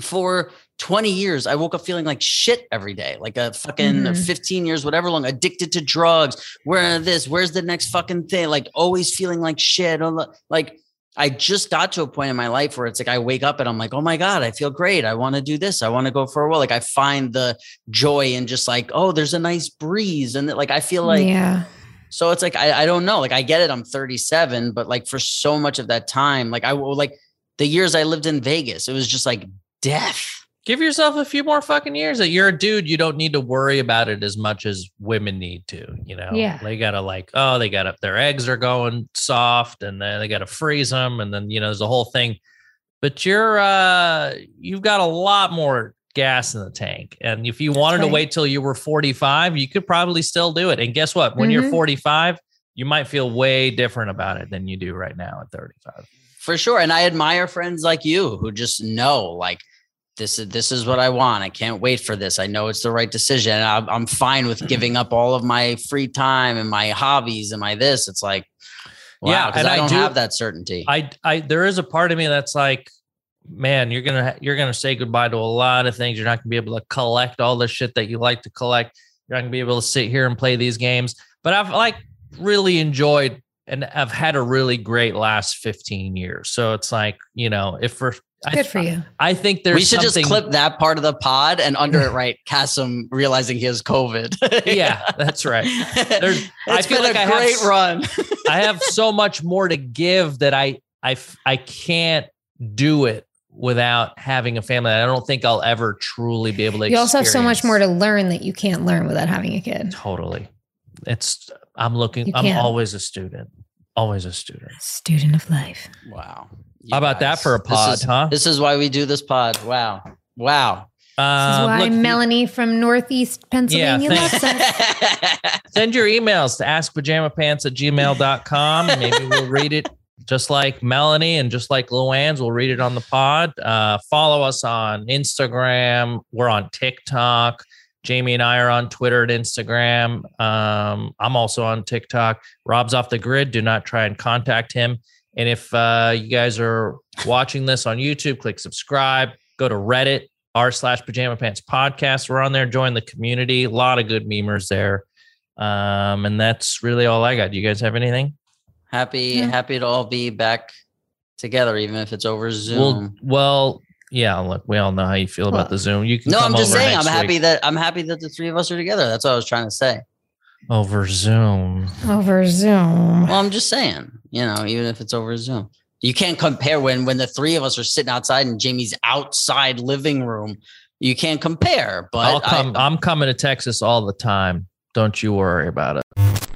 for 20 years, I woke up feeling like shit every day, like a fucking Mhm. 15 years, whatever long, addicted to drugs. Where this? Where's the next fucking thing? Like, always feeling like shit. Like, I just got to a point in my life where it's like I wake up and I'm like, oh my God, I feel great. I want to do this. I want to go for a walk. Like I find the joy in just like, oh, there's a nice breeze. And like I feel like yeah. so it's like I, I don't know. Like I get it, I'm 37, but like for so much of that time, like I will like the years I lived in Vegas, it was just like death. Give yourself a few more fucking years. That you're a dude, you don't need to worry about it as much as women need to. You know, Yeah. they gotta like, oh, they got up their eggs are going soft, and then they gotta freeze them, and then you know, there's a whole thing. But you're, uh you've got a lot more gas in the tank, and if you wanted to wait till you were 45, you could probably still do it. And guess what? When you're Mhm. 45, you might feel way different about it than you do right now at 35. For sure. And I admire friends like you who just know like this is this is what I want. I can't wait for this. I know it's the right decision. And I'm, I'm fine with giving up all of my free time and my hobbies and my this. It's like, wow, Yeah, and I I don't do- have that certainty. I I there is a part of me that's like, man, you're gonna you're gonna say goodbye to a lot of things. You're not gonna be able to collect all the shit that you like to collect. You're not gonna be able to sit here and play these games. But I've like really enjoyed and I've had a really great last 15 years. So it's like, you know, if for Good for you. I think there's we should just clip that part of the pod and under it write Kassem realizing he has COVID. Yeah, that's right. There's- I feel been like a I great s- run. I have so much more to give that I I I can't do it without having a family. I don't think I'll ever truly be able to. You also have so much more to learn that you can't learn without having a kid. Totally, it's. I'm looking. I'm always a student. Always a student. Student of life. wow. How about that for a pod, this is, huh? This is why we do this pod. Wow. Wow. This Um, is why look, Melanie from Northeast Pennsylvania thanks. loves us. send your emails to askpajamapants at gmail.com. Maybe we'll read it just like Melanie and just like Luann's. We'll read it on the pod. Uh, follow us on Instagram. We're on TikTok. Jamie and I are on Twitter and Instagram. Um, I'm also on TikTok. Rob's off the grid. Do not try and contact him. And if uh, you guys are watching this on YouTube, click subscribe. Go to Reddit r slash pajama pants podcast. We're on there. Join the community. A lot of good memers there. Um, and that's really all I got. Do you guys have anything? happy, Yeah. happy to all be back together, even if it's over Zoom. well, yeah. Look, we all know how you feel about Well, the Zoom. You can no, come I'm just over saying. I'm happy week that I'm happy that the three of us are together. That's what I was trying to say. Over Zoom. Over Zoom. Well, I'm just saying. You know, even if it's over Zoom, you can't compare when when the three of us are sitting outside in Jamie's outside living room you can't compare. But I'll come. I, I'm coming to Texas all the time. Don't you worry about it.